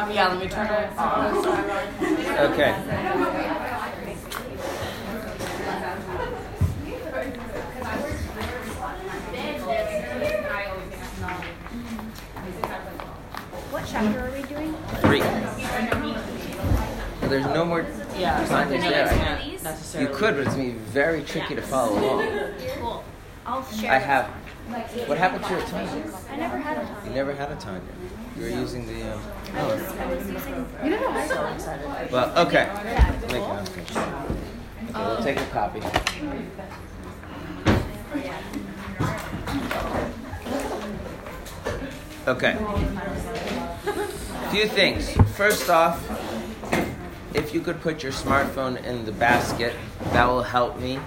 Um, yeah, let me turn it off. Okay. What chapter are we doing? Three. There's no more. Yeah, so I think you can't You could, but it's gonna be very tricky to follow along. Cool. I'll share. I have. What happened to your time? I never had a You never had a time. You were using the. Um, I was, I was using. You know. So excited. well, okay. Make it okay. Okay, we'll take a copy. Okay. A few things. First off, if you could put your smartphone in the basket, that will help me.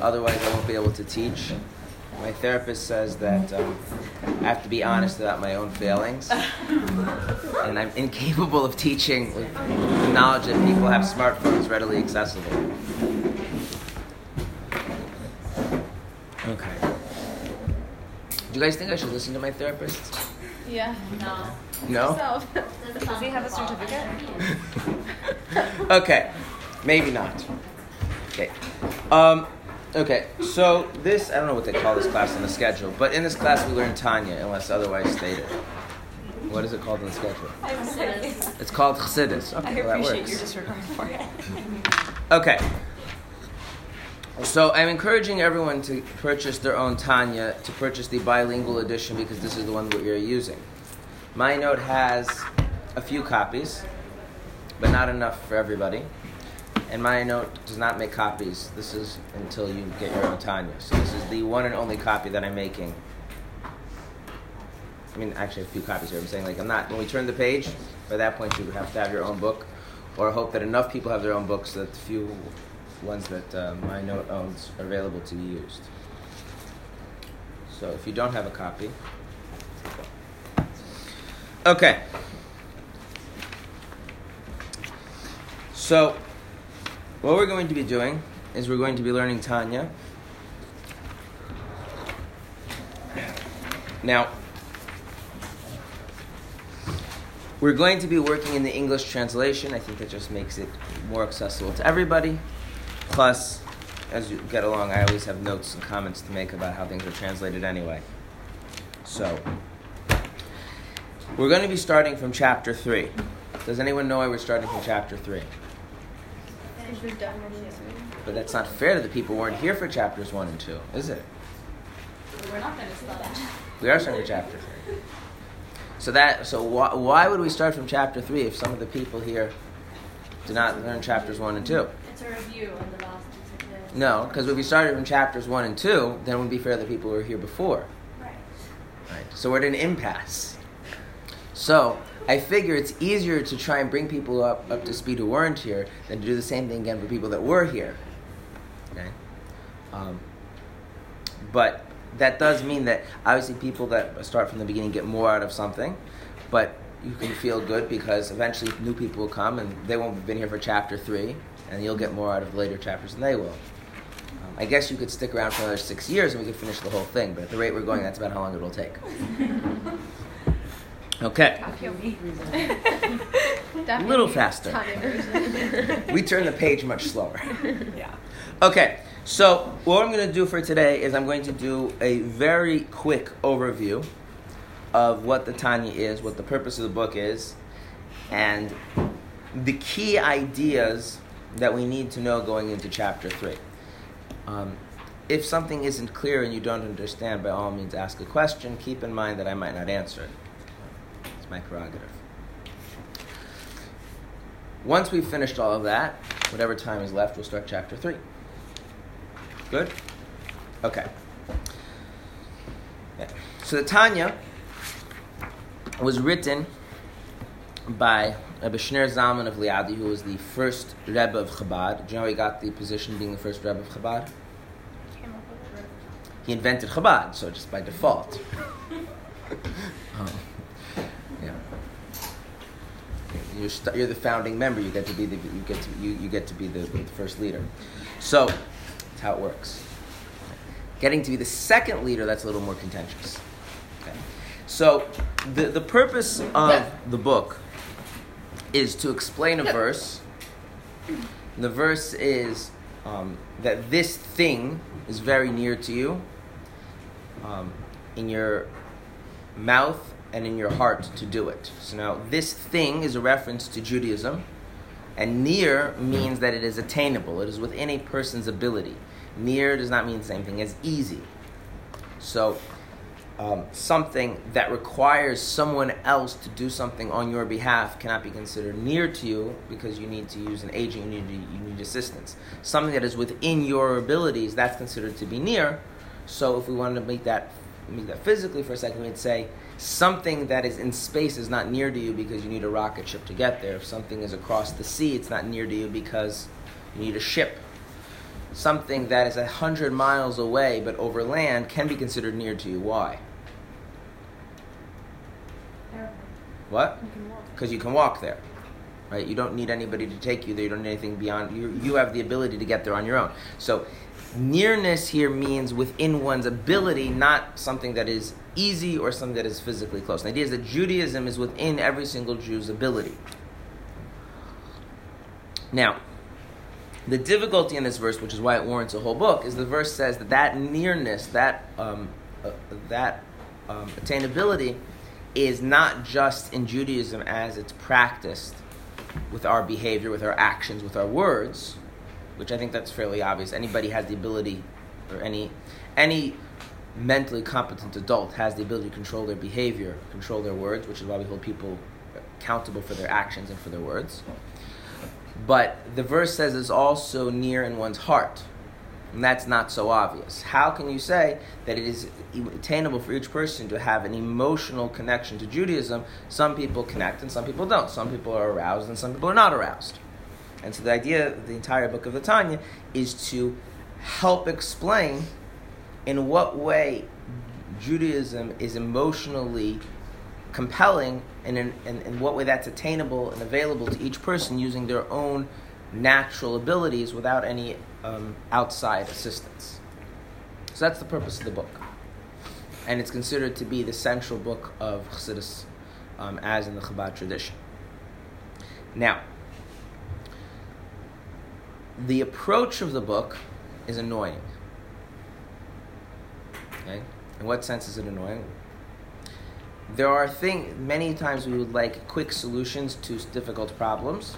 Otherwise, I won't be able to teach. My therapist says that um, I have to be honest about my own failings, and I'm incapable of teaching with the knowledge that people have smartphones readily accessible. Okay. Do you guys think I should listen to my therapist? Yeah. No? No. Does he have a certificate? okay, maybe not. Okay. Um, okay, so this, I don't know what they call this class in the schedule, but in this class we learn Tanya, unless otherwise stated. What is it called in the schedule? It's called Chassidus. Okay, well, that works. disregard for it. Okay. So I'm encouraging everyone to purchase their own Tanya, to purchase the bilingual edition because this is the one that we are using. Mayanot has a few copies, but not enough for everybody. And Mayanot does not make copies. This is until you get your own Tanya. So this is the one and only copy that I'm making. I mean, actually, a few copies here. I'm saying, like, I'm not. When we turn the page, by that point, you have to have your own book, or hope that enough people have their own books that the few ones that uh, Mayanot owns are available to be used. So if you don't have a copy, okay. So, what we're going to be doing is we're going to be learning Tanya. Now, we're going to be working in the English translation. I think that just makes it more accessible to everybody. Plus, as you get along, I always have notes and comments to make about how things are translated anyway. So, we're going to be starting from chapter 3. Does anyone know why we're starting from chapter 3? But that's not fair to the people who weren't here for chapters 1 and 2, is it? We're not going to start. We are starting with chapter 3. So that so why, why would we start from chapter 3 if some of the people here did not learn chapters 1 and 2? It's a review of the last two No, because if we started from chapters 1 and 2, then it would be fair to the people who were here before. Right. Right. So we're at an impasse. So I figure it's easier to try and bring people up, up to speed who weren't here than to do the same thing again for people that were here. Okay? Um, but that does mean that obviously people that start from the beginning get more out of something, but you can feel good because eventually new people will come and they won't have been here for chapter three, and you'll get more out of later chapters than they will. Um, I guess you could stick around for another six years and we could finish the whole thing, but at the rate we're going, that's about how long it will take. Okay, a little faster. We turn the page much slower. Yeah. Okay, so what I'm going to do for today is I'm going to do a very quick overview of what the Tanya is, what the purpose of the book is, and the key ideas that we need to know going into chapter 3. Um, if something isn't clear and you don't understand, by all means ask a question. Keep in mind that I might not answer it. My prerogative. Once we've finished all of that, whatever time is left, we'll start chapter 3. Good? Okay. So the Tanya was written by Rebbe Shneur Zalman of Liadi, who was the first Rebbe of Chabad. Do you know how he got the position being the first Rebbe of Chabad? He invented Chabad, so just by default. um, yeah. You're, st- you're the founding member. You get to be the you get to you, you get to be the, the first leader. So that's how it works. Getting to be the second leader, that's a little more contentious. Okay. So the, the purpose of the book is to explain a verse. The verse is um, that this thing is very near to you, um, in your mouth and in your heart to do it. So now, this thing is a reference to Judaism, and near means that it is attainable, it is within a person's ability. Near does not mean the same thing as easy. So, um, something that requires someone else to do something on your behalf cannot be considered near to you because you need to use an agent, you need, you need assistance. Something that is within your abilities, that's considered to be near. So if we wanted to make that, make that physically for a second, we'd say something that is in space is not near to you because you need a rocket ship to get there. If something is across the sea, it's not near to you because you need a ship something that is a hundred miles away but over land can be considered near to you. Why? What? Because you can walk there, right? You don't need anybody to take you there. You don't need anything beyond. You you have the ability to get there on your own. So nearness here means within one's ability, not something that is easy or something that is physically close. The idea is that Judaism is within every single Jew's ability. Now, the difficulty in this verse, which is why it warrants a whole book, is the verse says that that nearness, that um, uh, that um, attainability, is not just in Judaism as it's practiced with our behavior, with our actions, with our words, which I think that's fairly obvious. Anybody has the ability, or any any mentally competent adult has the ability to control their behavior, control their words, which is why we hold people accountable for their actions and for their words. But the verse says it's also near in one's heart. And that's not so obvious. How can you say that it is attainable for each person to have an emotional connection to Judaism? Some people connect and some people don't. Some people are aroused and some people are not aroused. And so the idea of the entire book of the Tanya is to help explain in what way Judaism is emotionally compelling and in, in, in, what way that's attainable and available to each person using their own natural abilities without any um, outside assistance. So that's the purpose of the book. And it's considered to be the central book of Chassidus, um, as in the Chabad tradition. Now, the approach of the book is annoying. Okay? In what sense is it annoying? there are things many times we would like quick solutions to difficult problems.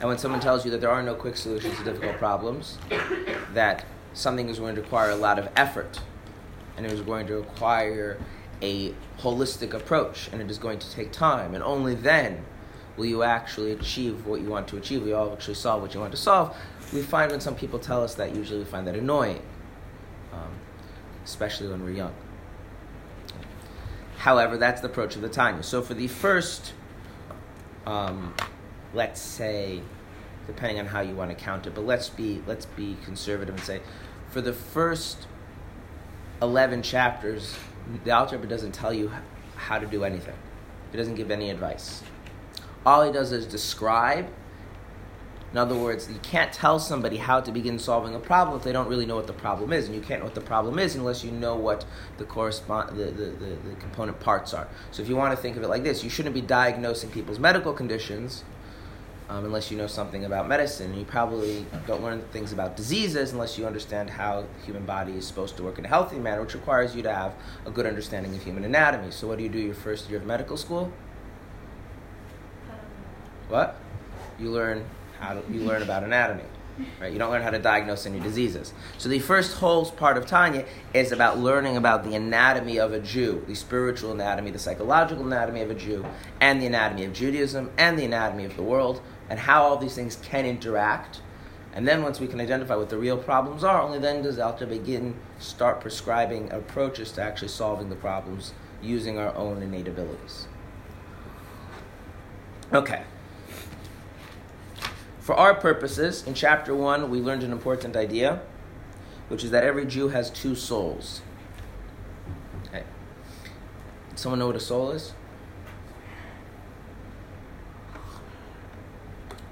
And when someone tells you that there are no quick solutions to difficult problems that something is going to require a lot of effort. And it is going to require a holistic approach and it is going to take time. And only then will you actually achieve what you want to achieve. Will you actually solve what you want to solve. We find when some people tell us that usually we find that annoying especially when we're young However, that's the approach of the Tanya. So for the first, um, let's say, depending on how you want to count it, but let's be let's be conservative and say, for the first eleven chapters, the Alter doesn't tell you how to do anything. He doesn't give any advice. All he does is describe in other words, you can't tell somebody how to begin solving a problem if they don't really know what the problem is, and you can't know what the problem is unless you know what the correspond the, the, the, the component parts are. So if you want to think of it like this, you shouldn't be diagnosing people's medical conditions um, unless you know something about medicine. You probably don't learn things about diseases unless you understand how the human body is supposed to work in a healthy manner, which requires you to have a good understanding of human anatomy. So what do you do your first year of medical school? What? You learn how you learn about anatomy. Right? You don't learn how to diagnose any diseases. So the first whole part of Tanya is about learning about the anatomy of a Jew, the spiritual anatomy, the psychological anatomy of a Jew, and the anatomy of Judaism, and the anatomy of the world, and how all these things can interact. And then once we can identify what the real problems are, only then does Alter begin start prescribing approaches to actually solving the problems using our own innate abilities. Okay. For our purposes, in chapter 1, we learned an important idea, which is that every Jew has two souls. Okay. Does someone know what a soul is?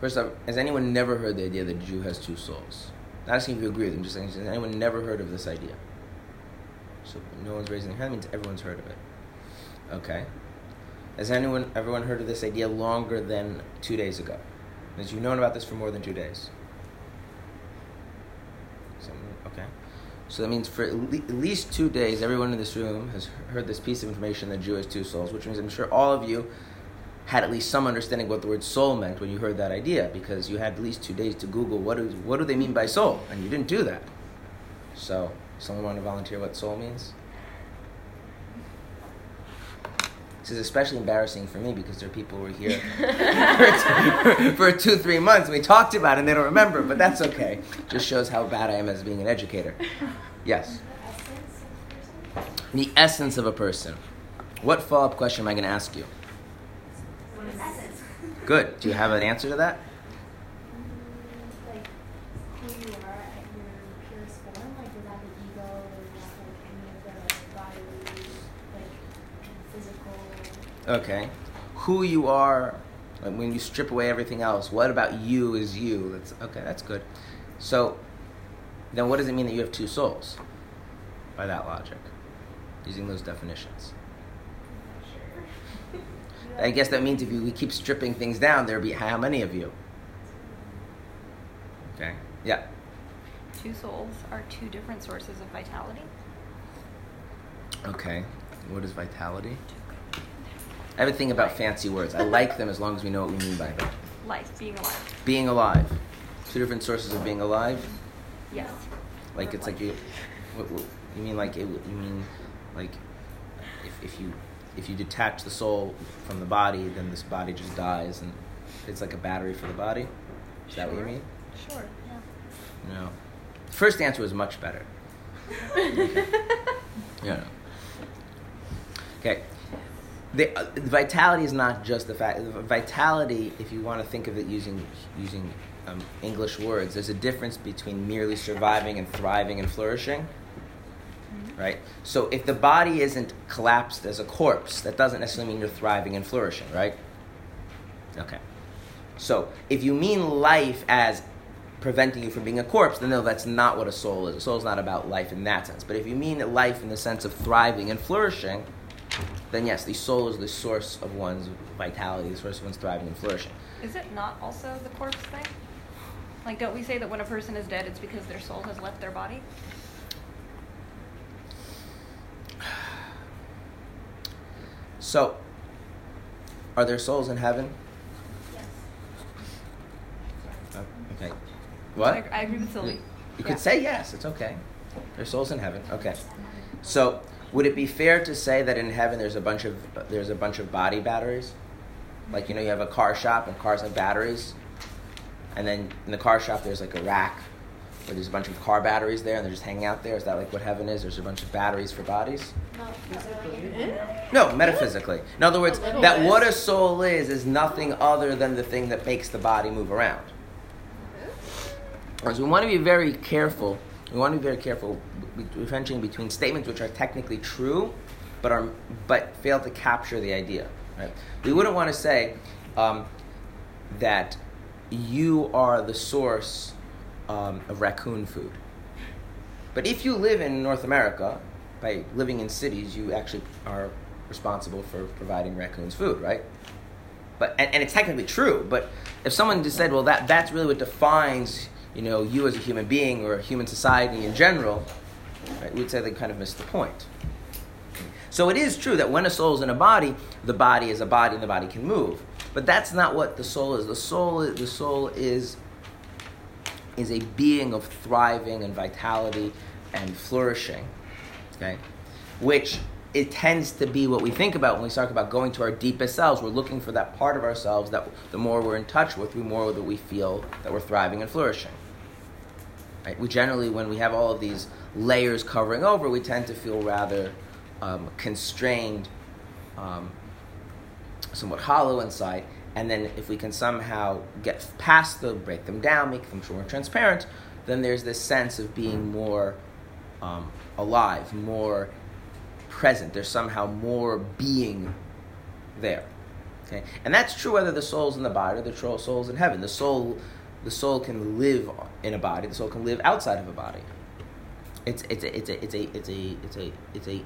First off, has anyone never heard the idea that a Jew has two souls? Not asking if you agree with them, just saying, has anyone never heard of this idea? So no one's raising their hand, means everyone's heard of it. Okay. Has anyone, everyone heard of this idea longer than two days ago? Has you known about this for more than two days? Okay. So that means for at at least two days, everyone in this room has heard this piece of information that Jew has two souls, which means I'm sure all of you had at least some understanding of what the word soul meant when you heard that idea, because you had at least two days to Google what, is, what do they mean by soul, and you didn't do that. So, someone want to volunteer what soul means? This is especially embarrassing for me because there are people who were here for, two, for two, three months. We talked about it and they don't remember, but that's okay. Just shows how bad I am as being an educator. Yes. The essence of a person. What follow up question am I going to ask you? What is essence? Good. Do you have an answer to that? Like who you are at your purest form, like without the ego, without like any of the bodily, like physical. Okay. Who you are, like when you strip away everything else, what about you is you? That's okay, that's good. So then what does it mean that you have two souls? By that logic. Using those definitions. I guess that means if you, we keep stripping things down, there'll be how many of you? Okay. Yeah. Two souls are two different sources of vitality. Okay. What is vitality? I have a thing about fancy words. I like them as long as we know what we mean by them. Life, being alive. Being alive. Two different sources of being alive. Yes. Like it's like you. What, what, you mean like it, you mean like if, if you if you detach the soul from the body, then this body just dies, and it's like a battery for the body. Is that what you mean? Sure. Yeah. No. First answer was much better. Yeah. Okay. The, uh, vitality is not just the fact. Vitality, if you want to think of it using using um, English words, there's a difference between merely surviving and thriving and flourishing. Right. So if the body isn't collapsed as a corpse, that doesn't necessarily mean you're thriving and flourishing. Right. Okay. So if you mean life as preventing you from being a corpse, then no, that's not what a soul is. A soul is not about life in that sense. But if you mean life in the sense of thriving and flourishing, then yes, the soul is the source of one's vitality, the source of one's thriving and flourishing. Is it not also the corpse thing? Like, don't we say that when a person is dead, it's because their soul has left their body? So, are there souls in heaven? Yes. Oh, okay. What? I, I agree with Sylvie. You Yeah. could say yes, it's okay. There's souls in heaven. Okay. So, would it be fair to say that in heaven there's a bunch of there's a bunch of body batteries? Like you know, you have a car shop and cars have batteries, and then in the car shop there's like a rack where there's a bunch of car batteries there, and they're just hanging out there. Is that like what heaven is? There's a bunch of batteries for bodies. No, physically. No, metaphysically. In other words, that what a soul is is nothing other than the thing that makes the body move around. Whereas we want to be very careful. We want to be very careful differentiating between statements which are technically true, but are but fail to capture the idea. Right? We wouldn't want to say um, that you are the source um, of raccoon food. But if you live in North America, by living in cities, you actually are responsible for providing raccoons food, right? But and, and it's technically true. But if someone just said, "Well, that that's really what defines you know you as a human being or a human society in general," right, we'd say they kind of missed the point. So it is true that when a soul is in a body, the body is a body and the body can move. But that's not what the soul is. The soul is, the soul is is a being of thriving and vitality and flourishing. Okay? Which it tends to be what we think about when we talk about going to our deepest selves. We're looking for that part of ourselves that the more we're in touch with, the more that we feel that we're thriving and flourishing. Right? We generally, when we have all of these layers covering over, we tend to feel rather um, constrained, um, somewhat hollow inside. And then, if we can somehow get past them, break them down, make them more transparent, then there's this sense of being more um, alive, more present. There's somehow more being there. Okay? And that's true whether the soul's in the body or the soul's in heaven. The soul, the soul can live in a body. The soul can live outside of a body. It's it's a, it's a it's a it's a it's a it's a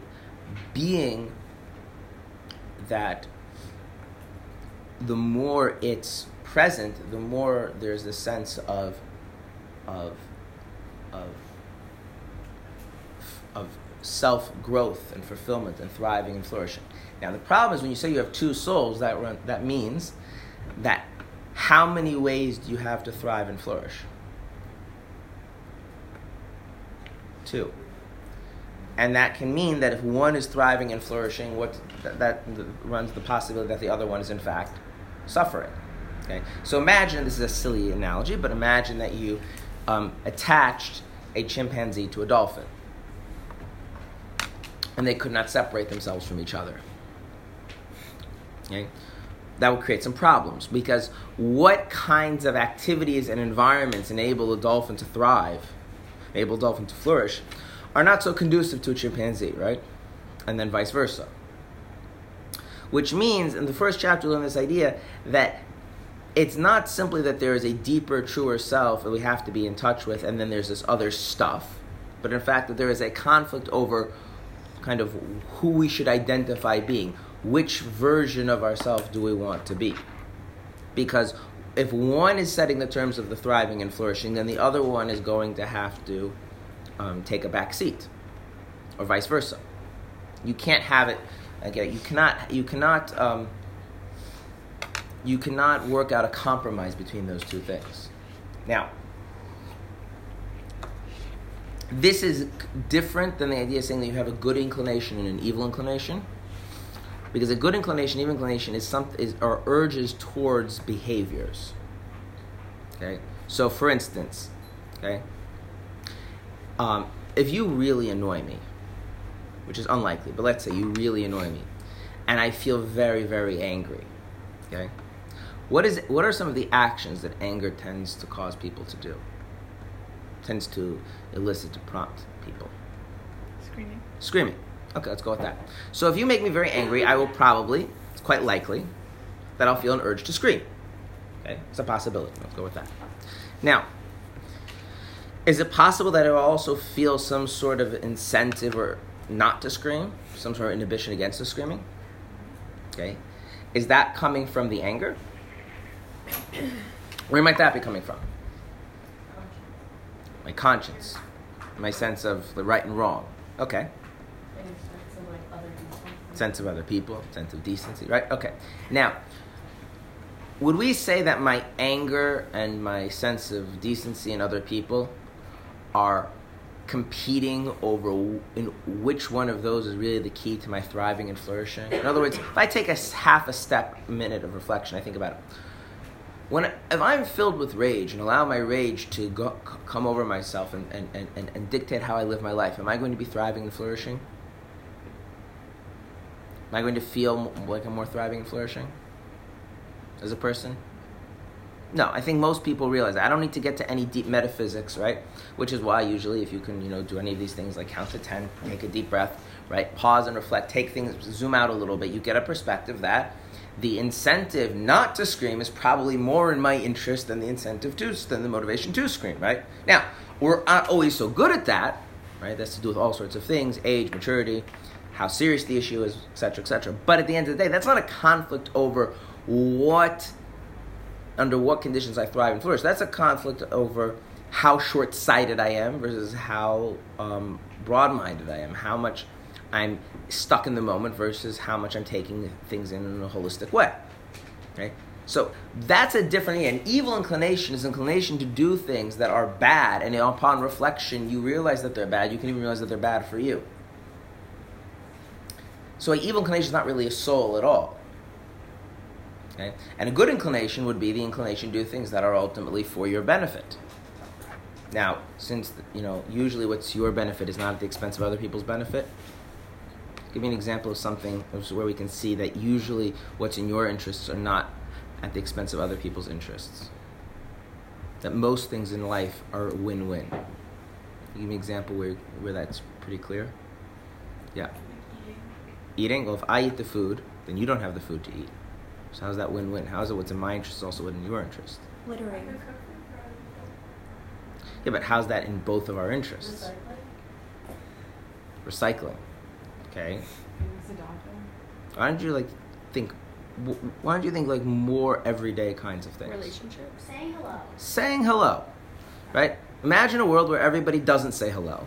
being that the more it's present, the more there's a sense of of of of self growth and fulfillment and thriving and flourishing. Now the problem is when you say you have two souls, that run, that means that how many ways do you have to thrive and flourish? Two. And that can mean that if one is thriving and flourishing, what that, that runs the possibility that the other one is in fact suffering. Okay, so imagine this is a silly analogy, but imagine that you um, attached a chimpanzee to a dolphin, and they could not separate themselves from each other. Okay, that would create some problems because what kinds of activities and environments enable a dolphin to thrive, enable a dolphin to flourish, are not so conducive to a chimpanzee, right? And then vice versa. Which means, in the first chapter, we learn this idea that it's not simply that there is a deeper, truer self that we have to be in touch with, and then there's this other stuff, but in fact, that there is a conflict over kind of who we should identify being. Which version of ourselves do we want to be? Because if one is setting the terms of the thriving and flourishing, then the other one is going to have to um, take a back seat, or vice versa. You can't have it. Again, you cannot. You cannot. Um, you cannot work out a compromise between those two things. Now, this is different than the idea of saying that you have a good inclination and an evil inclination, because a good inclination, evil inclination, is some is are urges towards behaviors. Okay, so for instance, okay, um, if you really annoy me, which is unlikely, but let's say you really annoy me, and I feel very, very angry, okay? What, is, what are some of the actions that anger tends to cause people to do? Tends to elicit, to prompt people? Screaming. Screaming. Okay, let's go with that. So if you make me very angry, I will probably, it's quite likely, that I'll feel an urge to scream. Okay, it's a possibility. Let's go with that. Now, is it possible that I also feel some sort of incentive or not to scream, some sort of inhibition against the screaming? Okay, is that coming from the anger? Where might that be coming from? My conscience, my sense of the right and wrong. Okay. Sense of other people, sense of decency, right? Okay. Now, would we say that my anger and my sense of decency in other people are competing over in which one of those is really the key to my thriving and flourishing? In other words, if I take a half a step minute of reflection, I think about it. When if I'm filled with rage and allow my rage to go, come over myself and, and, and, and dictate how I live my life, am I going to be thriving and flourishing? Am I going to feel like I'm more thriving and flourishing as a person? No, I think most people realize that. I don't need to get to any deep metaphysics, right? Which is why usually, if you can, you know, do any of these things like count to ten, take a deep breath, right? Pause and reflect, take things, zoom out a little bit. You get a perspective that the incentive not to scream is probably more in my interest than the incentive to, than the motivation to scream, right? Now, we're not always so good at that, right? That's to do with all sorts of things, age, maturity, how serious the issue is, etc., etc. But at the end of the day, that's not a conflict over what under what conditions I thrive and flourish. That's a conflict over how short sighted I am versus how um, broad minded I am, how much I'm stuck in the moment versus how much I'm taking things in in a holistic way. Okay? So that's a different. An evil inclination is inclination to do things that are bad, and upon reflection, you realize that they're bad. You can even realize that they're bad for you. So an evil inclination is not really a soul at all. Okay? And a good inclination would be the inclination to do things that are ultimately for your benefit. Now, since you know, usually what's your benefit is not at the expense of other people's benefit. Give me an example of something where we can see that usually what's in your interests are not at the expense of other people's interests. That most things in life are win-win. Give me an example where where that's pretty clear. Yeah. Eating. Well, if I eat the food, then you don't have the food to eat. So how's that win-win? How is it what's in my interest is also what's in your interest? Littering. Yeah, but how's that in both of our interests? Recycling. Okay. Why don't you like think why don't you think like more everyday kinds of things? Relationships. Saying hello. Saying hello, right? Imagine a world where everybody doesn't say hello.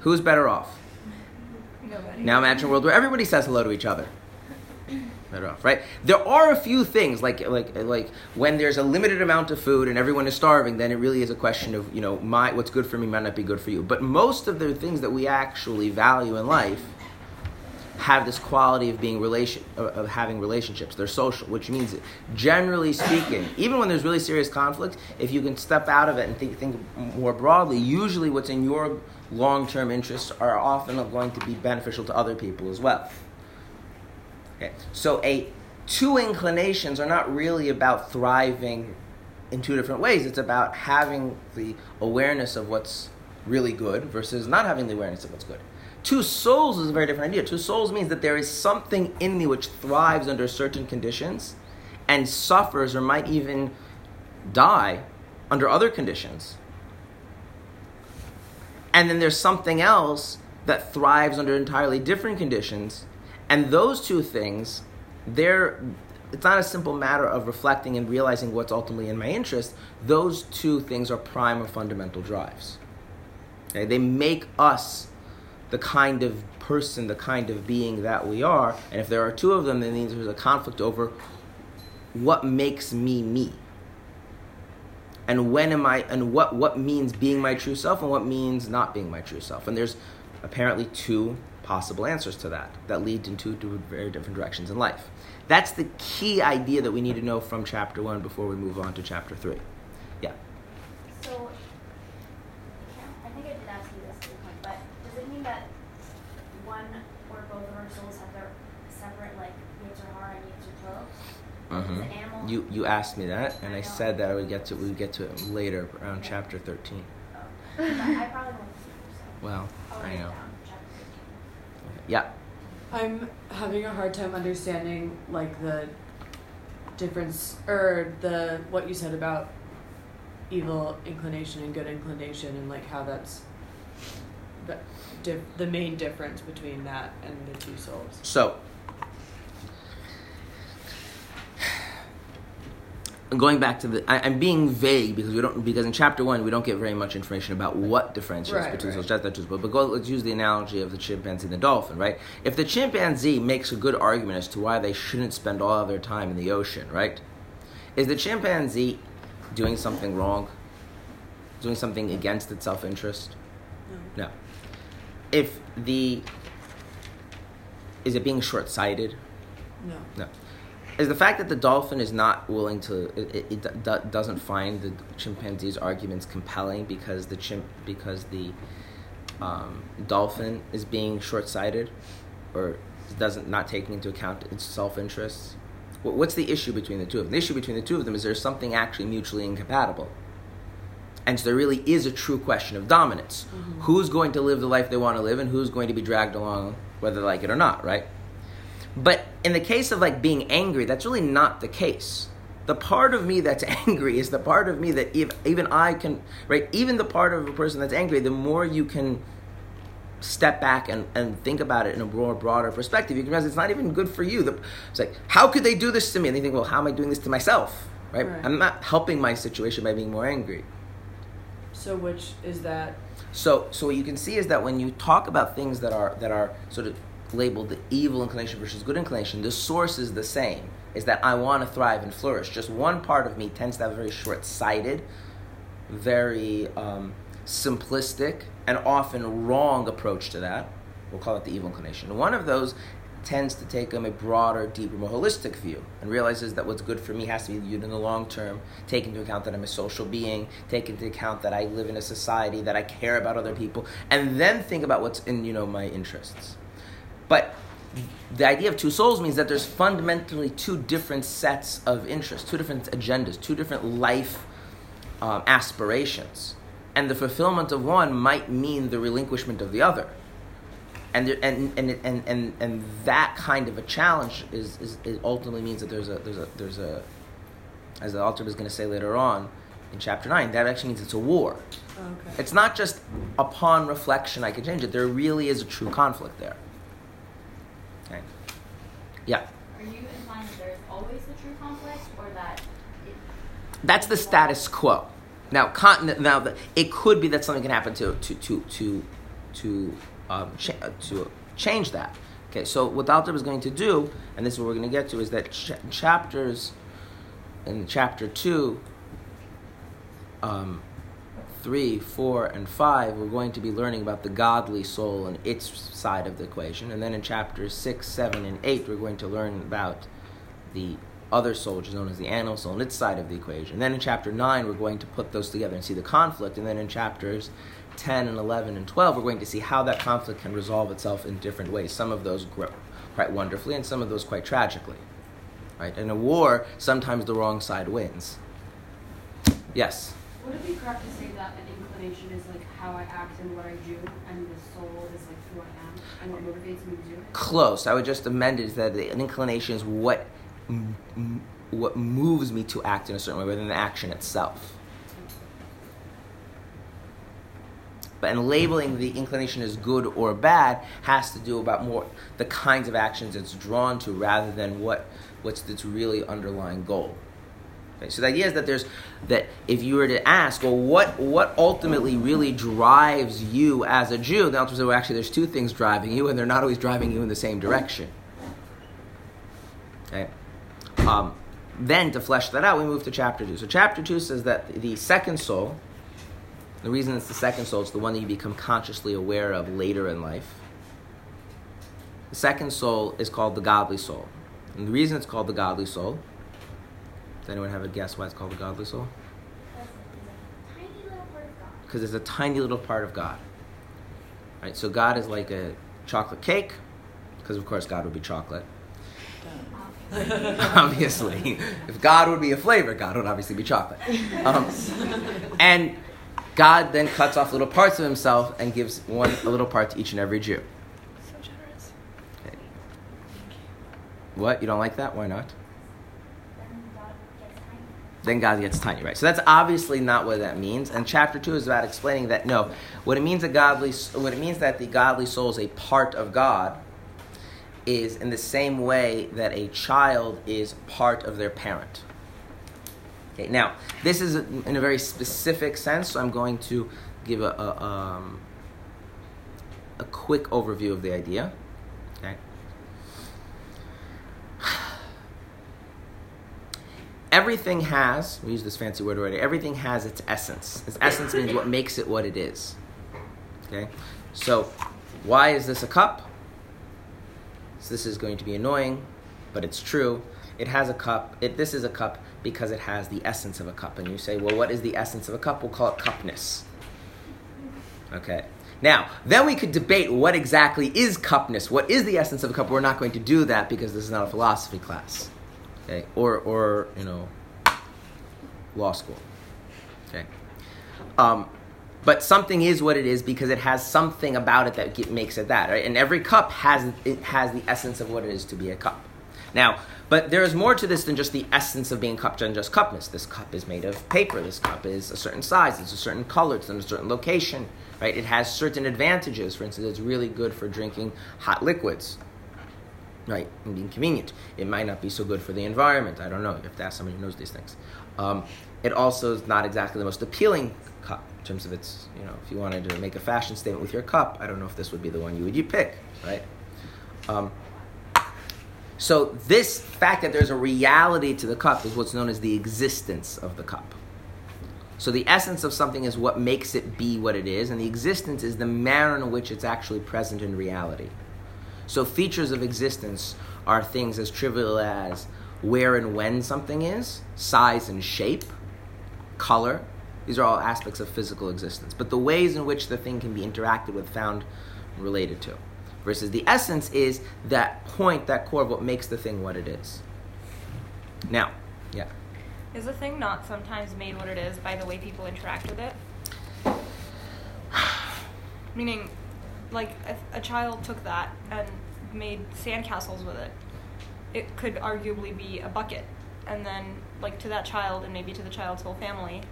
Who's better off? Nobody. Now imagine a world where everybody says hello to each other. Better off, right? There are a few things like like like when there's a limited amount of food and everyone is starving, then it really is a question of you know my what's good for me might not be good for you. But most of the things that we actually value in life have this quality of being relation of, having relationships. They're social, which means generally speaking, even when there's really serious conflict, if you can step out of it and think think more broadly, usually what's in your long-term interests are often going to be beneficial to other people as well. Okay. So a two inclinations are not really about thriving in two different ways. It's about having the awareness of what's really good versus not having the awareness of what's good. Two souls is a very different idea. Two souls means that there is something in me which thrives under certain conditions and suffers or might even die under other conditions. And then there's something else that thrives under entirely different conditions. And those two things, they're it's not a simple matter of reflecting and realizing what's ultimately in my interest. Those two things are prime or fundamental drives. Okay? They make us the kind of person, the kind of being that we are. And if there are two of them, then means there's a conflict over what makes me me. And when am I and what what means being my true self and what means not being my true self. And there's apparently two possible answers to that that lead in two very different directions in life. That's the key idea that we need to know from chapter 1 before we move on to chapter 3. Mm-hmm. You you asked me that, and I said that I would get to we would get to it later around chapter thirteen. Oh. I I probably won't see so. Well, I'll I write it know. down, chapter 13. Yeah. I'm having a hard time understanding like the difference or the what you said about evil inclination and good inclination and like how that's the the main difference between that and the two souls. So, going back to the, I, I'm being vague because we don't because in chapter one we don't get very much information about what differentiates Right, between right. Just two, but, but go, let's use the analogy of the chimpanzee and the dolphin, right? If the chimpanzee makes a good argument as to why they shouldn't spend all of their time in the ocean, right? Is the chimpanzee doing something wrong? Doing something against its self-interest? No. No. If the is it being short-sighted? No. No. Is the fact that the dolphin is not willing to, it, it, it do- doesn't find the chimpanzee's arguments compelling because the chimp, because the um, dolphin is being short-sighted, or doesn't not taking into account its self-interests? What's the issue between the two of them? The issue between the two of them is there's something actually mutually incompatible. And so there really is a true question of dominance. Who's going to live the life they want to live and who's going to be dragged along whether they like it or not, right? But in the case of like being angry, that's really not the case. The part of me that's angry is the part of me that if, even I can, right? Even the part of a person that's angry, the more you can step back and, and think about it in a more broader perspective, you can realize it's not even good for you. The, it's like, how could they do this to me? And they think, well, how am I doing this to myself? Right? Right. I'm not helping my situation by being more angry. So which is that So, so what you can see is that when you talk about things that are that are sort of labeled the evil inclination versus good inclination, the source is the same. Is that I want to thrive and flourish. Just one part of me tends to have a very short-sighted, very um, simplistic, and often wrong approach to that. We'll call it the evil inclination. One of those tends to take um, a broader, deeper, more holistic view and realizes that what's good for me has to be viewed in the long term, take into account that I'm a social being, take into account that I live in a society, that I care about other people, and then think about what's in you know my interests. But the idea of two souls means that there's fundamentally two different sets of interests, two different agendas, two different life um, aspirations, and the fulfillment of one might mean the relinquishment of the other and there, and, and and and and that kind of a challenge is, is, is ultimately means that there's a there's a there's a as the author is going to say later on in chapter nine that actually means it's a war. okay. It's not just upon reflection I can change it. There really is a true conflict there. Yeah. Are you implying that there's always the true conflict, or that That's the status quo. Now, con- now the, it could be that something can happen to to to to to um, cha- uh, to change that. Okay, so what the Alter is going to do, and this is what we're going to get to, is that ch- chapters in chapter two, um, three, four, and five, we're going to be learning about the godly soul and its side of the equation, and then in chapters six, seven, and eight, we're going to learn about the other soul, which is known as the animal soul, and its side of the equation. Then in chapter 9, we're going to put those together and see the conflict. And then in chapters 10 and 11 and 12, we're going to see how that conflict can resolve itself in different ways. Some of those grow quite wonderfully, and some of those quite tragically. Right? In a war, sometimes the wrong side wins. Yes? Would it be correct to say that an inclination is like how I act and what I do, and the soul is like who I am and what motivates me to do it? Close. I would just amend it that an inclination is what, what moves me to act in a certain way rather than the action itself. But and labeling the inclination as good or bad has to do about more the kinds of actions it's drawn to rather than what what's its really underlying goal. Okay, so the idea is that there's that if you were to ask, well, what what ultimately really drives you as a Jew? The answer is, well, actually, there's two things driving you, and they're not always driving you in the same direction. Okay. Um, then to flesh that out, we move to chapter two. So chapter two says that the second soul, the reason it's the second soul, it's the one that you become consciously aware of later in life. The second soul is called the godly soul, and the reason it's called the godly soul. Does anyone have a guess why it's called the godly soul? tiny little part of God? Because it's a tiny little part of God. Right. So God is like a chocolate cake, because of course God would be chocolate. obviously. If God would be a flavor, God would obviously be chocolate. Um, and God then cuts off little parts of himself and gives one a little part to each and every Jew. So generous. Okay. What? You don't like that? Why not? Then God gets tiny. Then God gets tiny, right? So that's obviously not what that means. And chapter two is about explaining that no, what it means a godly, what it means that the godly soul is a part of God, is in the same way that a child is part of their parent. Okay, now this is in a very specific sense, so I'm going to give a, a, um, a quick overview of the idea. Okay. Everything has, we use this fancy word already, everything has its essence. Its essence means what makes it what it is. Okay? So, why is this a cup? So this is going to be annoying, but it's true. It has a cup. It, this is a cup because it has the essence of a cup. And you say, well, what is the essence of a cup? We'll call it cupness. Okay. Now, then we could debate what exactly is cupness. What is the essence of a cup? We're not going to do that because this is not a philosophy class. Okay. Or, or you know, law school. Okay. Um, but something is what it is because it has something about it that makes it that. Right? And every cup has it has the essence of what it is to be a cup. Now, but there is more to this than just the essence of being cupped and just cupness. This cup is made of paper. This cup is a certain size. It's a certain color. It's in a certain location. Right? It has certain advantages. For instance, it's really good for drinking hot liquids. Right, and being convenient. It might not be so good for the environment. I don't know. You have to ask somebody who knows these things. Um, it also is not exactly the most appealing cup in terms of its, you know, if you wanted to make a fashion statement with your cup, I don't know if this would be the one you would you pick, right? Um, so this fact that there's a reality to the cup is what's known as the existence of the cup. So the essence of something is what makes it be what it is, and the existence is the manner in which it's actually present in reality. So features of existence are things as trivial as where and when something is, size and shape, color. These are all aspects of physical existence. But the ways in which the thing can be interacted with, found, related to. Versus the essence is that point, that core of what makes the thing what it is. Now, yeah. Is a thing not sometimes made what it is by the way people interact with it? Meaning, like, if a child took that and made sandcastles with it, it could arguably be a bucket. And then, like, to that child and maybe to the child's whole family,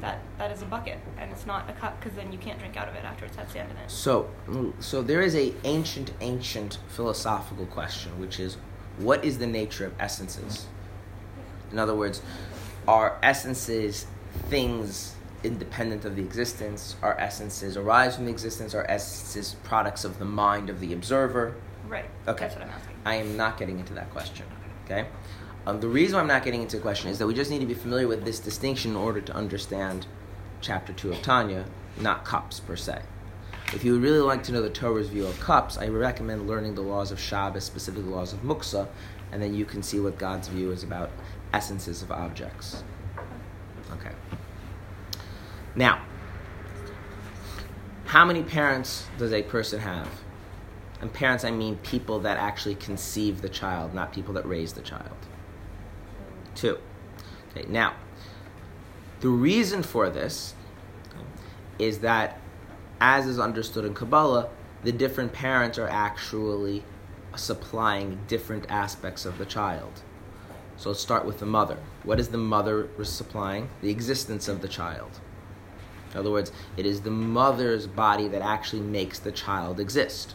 that, that is a bucket. And it's not a cup because then you can't drink out of it after it's had sand in it. So, mm, so there is a ancient, ancient philosophical question, which is, what is the nature of essences? In other words, are essences things independent of the existence? Our essences arise from the existence? Our essences products of the mind of the observer? Right. Okay. That's what I'm asking. I am not getting into that question. Okay? Um, the reason I'm not getting into the question is that we just need to be familiar with this distinction in order to understand chapter 2 of Tanya, not cups per se. If you would really like to know the Torah's view of cups, I recommend learning the laws of Shabbos, specifically the laws of Muktza, and then you can see what God's view is about essences of objects. Now, how many parents does a person have? And parents, I mean people that actually conceive the child, not people that raise the child. Two. Okay, now, the reason for this is that, as is understood in Kabbalah, the different parents are actually supplying different aspects of the child. So let's start with the mother. What is the mother supplying? The existence of the child. In other words, it is the mother's body that actually makes the child exist.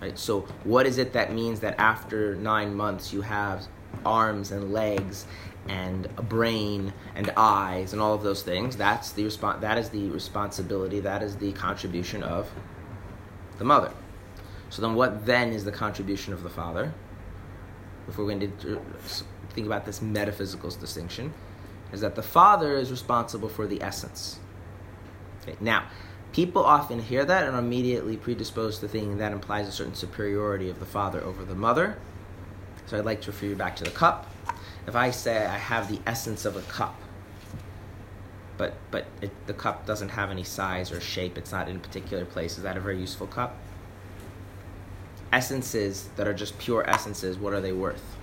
Right? So, what is it that means that after nine months you have arms and legs and a brain and eyes and all of those things? That's the respon- That is the responsibility. That is the contribution of the mother. So then, what then is the contribution of the father? If we're going to uh, think about this metaphysical distinction, is that the father is responsible for the essence. Okay, now, people often hear that and are immediately predisposed to thinking that implies a certain superiority of the father over the mother. So I'd like to refer you back to the cup. If I say I have the essence of a cup, but but it, the cup doesn't have any size or shape, it's not in a particular place, is that a very useful cup? Essences that are just pure essences, what are they worth?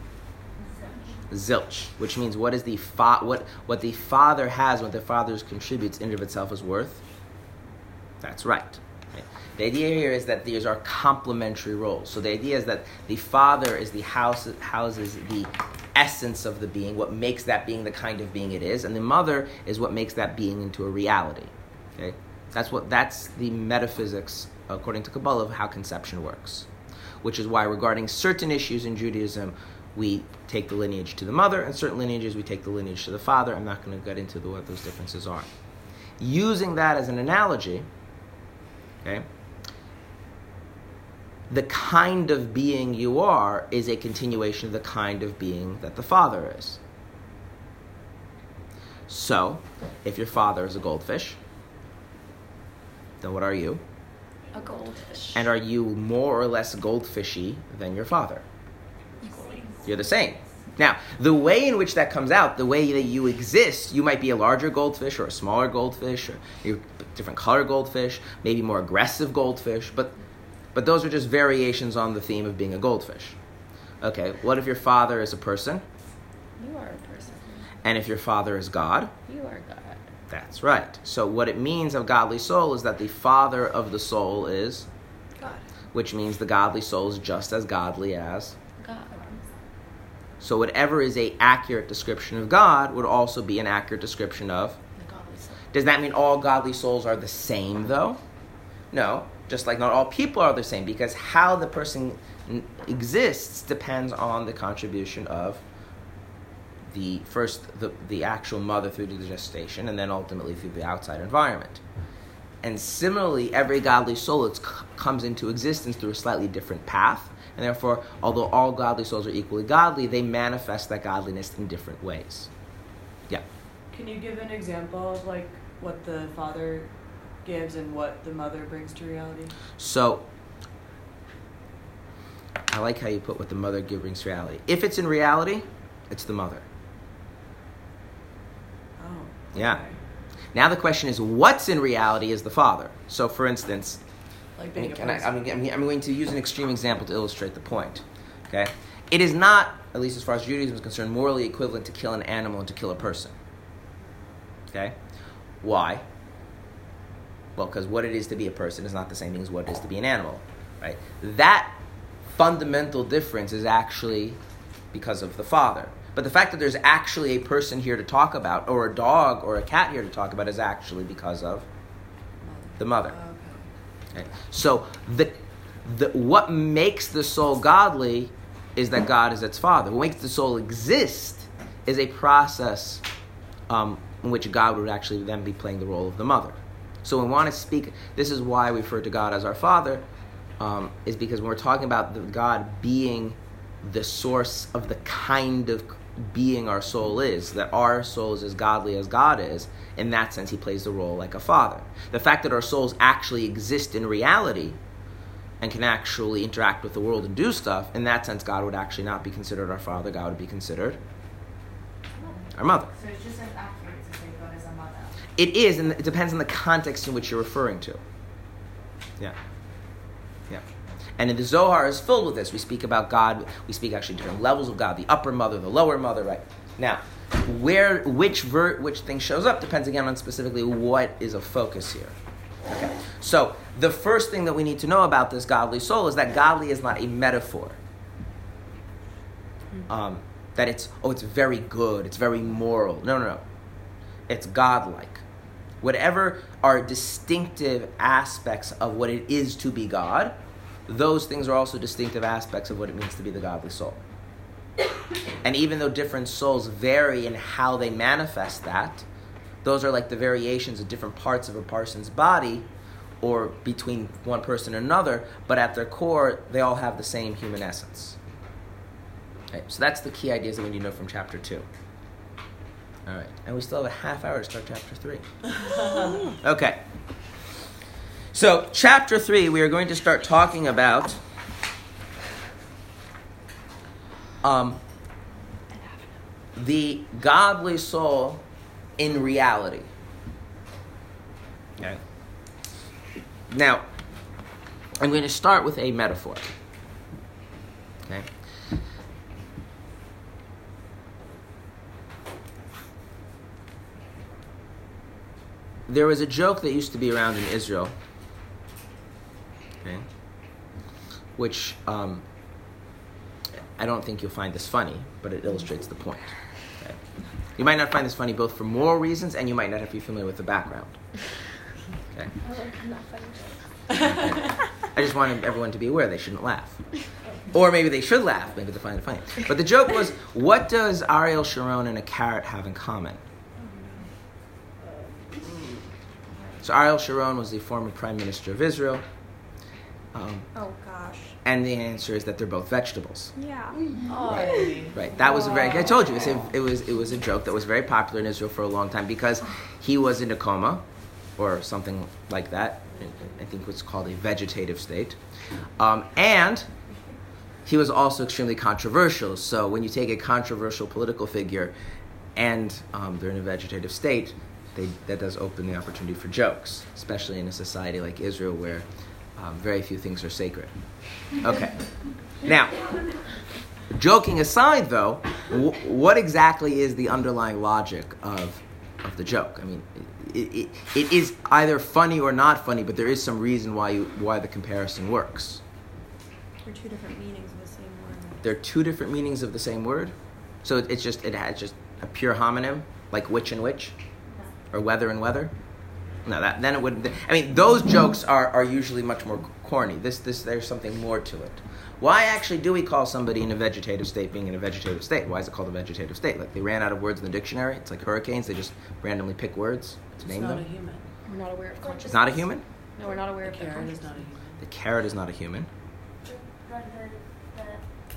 Zilch, which means what is the fa- what what the father has, what the father contributes in and of itself is worth that's right. The idea here is that these are complementary roles. So the idea is that the father is the house houses the essence of the being, what makes that being the kind of being it is, and the mother is what makes that being into a reality. Okay, that's what that's the metaphysics according to Kabbalah of how conception works. Which is why regarding certain issues in Judaism, we take the lineage to the mother, and certain lineages we take the lineage to the father. I'm not going to get into the, what those differences are. Using that as an analogy, Okay? The kind of being you are is a continuation of the kind of being that the Father is. So, if your father is a goldfish, then what are you? A goldfish. And are you more or less goldfishy than your father? You're the same. Now, the way in which that comes out, the way that you exist, you might be a larger goldfish or a smaller goldfish, or you're different color goldfish, maybe more aggressive goldfish, but but those are just variations on the theme of being a goldfish. Okay, what if your father is a person? You are a person. And if your father is God? You are God. That's right. So what it means of godly soul is that the father of the soul is God. which means the godly soul is just as godly as. So whatever is a accurate description of God would also be an accurate description of. Does that mean all godly souls are the same, though? No, just like not all people are the same, because how the person exists depends on the contribution of the first the, the actual mother through the gestation, and then ultimately through the outside environment. And similarly, every godly soul comes into existence through a slightly different path, and therefore, although all godly souls are equally godly, they manifest that godliness in different ways. Yeah. Can you give an example of like what the father gives and what the mother brings to reality? So, I like how you put what the mother gives brings to reality. If it's in reality, it's the mother. Oh. Yeah. okay. Now the question is, what's in reality is the father. So, for instance, Like being a can I, person. I'm, I'm, I'm going to use an extreme example to illustrate the point. Okay, it is not, at least as far as Judaism is concerned, morally equivalent to kill an animal and to kill a person. Okay, why? Well, because what it is to be a person is not the same thing as what it is to be an animal, right? That fundamental difference is actually because of the father. But the fact that there's actually a person here to talk about, or a dog or a cat here to talk about, is actually because of the mother. Oh. So the, the what makes the soul godly is that God is its father. What makes the soul exist is a process um, in which God would actually then be playing the role of the mother. So we want to speak, this is why we refer to God as our father, um, is because when we're talking about the God being the source of the kind of being our soul is, that our soul is as godly as God is, in that sense, he plays the role like a father. The fact that our souls actually exist in reality and can actually interact with the world and do stuff, in that sense, God would actually not be considered our father, God would be considered our mother. So it's just as accurate to say God is a mother. It is, and it depends on the context in which you're referring to. Yeah. Yeah. And in the Zohar is filled with this. We speak about God, we speak actually different levels of God, the upper mother, the lower mother, right? Now, where which ver, which thing shows up depends again on specifically what is a focus here. Okay. So the first thing that we need to know about this godly soul is that godly is not a metaphor. Um, that it's oh it's very good, it's very moral. No, no, no. It's godlike. Whatever are distinctive aspects of what it is to be God, those things are also distinctive aspects of what it means to be the godly soul. And even though different souls vary in how they manifest that, those are like the variations of different parts of a person's body or between one person and another, but at their core, they all have the same human essence. Okay, so that's the key ideas that we need to know from chapter 2. All right, and we still have a half hour to start chapter 3. okay. So, chapter 3, we are going to start talking about um, the godly soul in reality. Okay. Now, I'm going to start with a metaphor. Okay. There was a joke that used to be around in Israel, okay, which um, I don't think you'll find this funny, but it illustrates the point. Okay? You might not find this funny both for moral reasons, and you might not have to be familiar with the background. Okay. I like not funny jokes. I just wanted everyone to be aware they shouldn't laugh. Or maybe they should laugh, maybe they find it funny. But the joke was what does Ariel Sharon and a carrot have in common? So Ariel Sharon was the former prime minister of Israel. Um, Oh gosh. and the answer is that they're both vegetables. Yeah. Right. That was a very. I told you it was, a, it was it was a joke that was very popular in Israel for a long time because he was in a coma, or something like that. I think what's called a vegetative state, um, and he was also extremely controversial. So when you take a controversial political figure, and um, they're in a vegetative state, they, that does open the opportunity for jokes, especially in a society like Israel where um, very few things are sacred. Okay. Now, joking aside, though, w- what exactly is the underlying logic of, of the joke? I mean, it, it, it is either funny or not funny, but there is some reason why, you, why the comparison works. They're two different meanings of the same word. There are two different meanings of the same word, so it- it's just it has just a pure homonym, like which and which, or whether and whether. No, that then it wouldn't. I mean, those jokes are, are usually much more corny. This this there's something more to it. Why actually do we call somebody in a vegetative state being in a vegetative state? Why is it called a vegetative state? Like they ran out of words in the dictionary. It's like hurricanes. They just randomly pick words to It's name not a human. We're not aware of It's consciousness. not a human. No, we're not aware A of the carrot is consciousness. not a human. The carrot is not a human. The, the,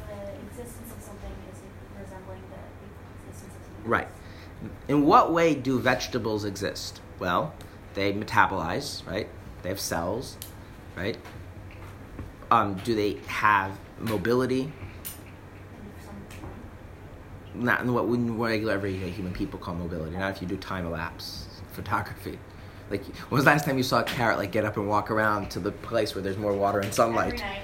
the existence of something is resembling the existence of something. Right. In what way do vegetables exist? Well, they metabolize, right? They have cells, right? Um, do they have mobility? In some form. Not in what we regular everyday human people call mobility. Not if you do time elapse photography. Like, when was the last time you saw a carrot like get up and walk around to the place where there's more water and sunlight?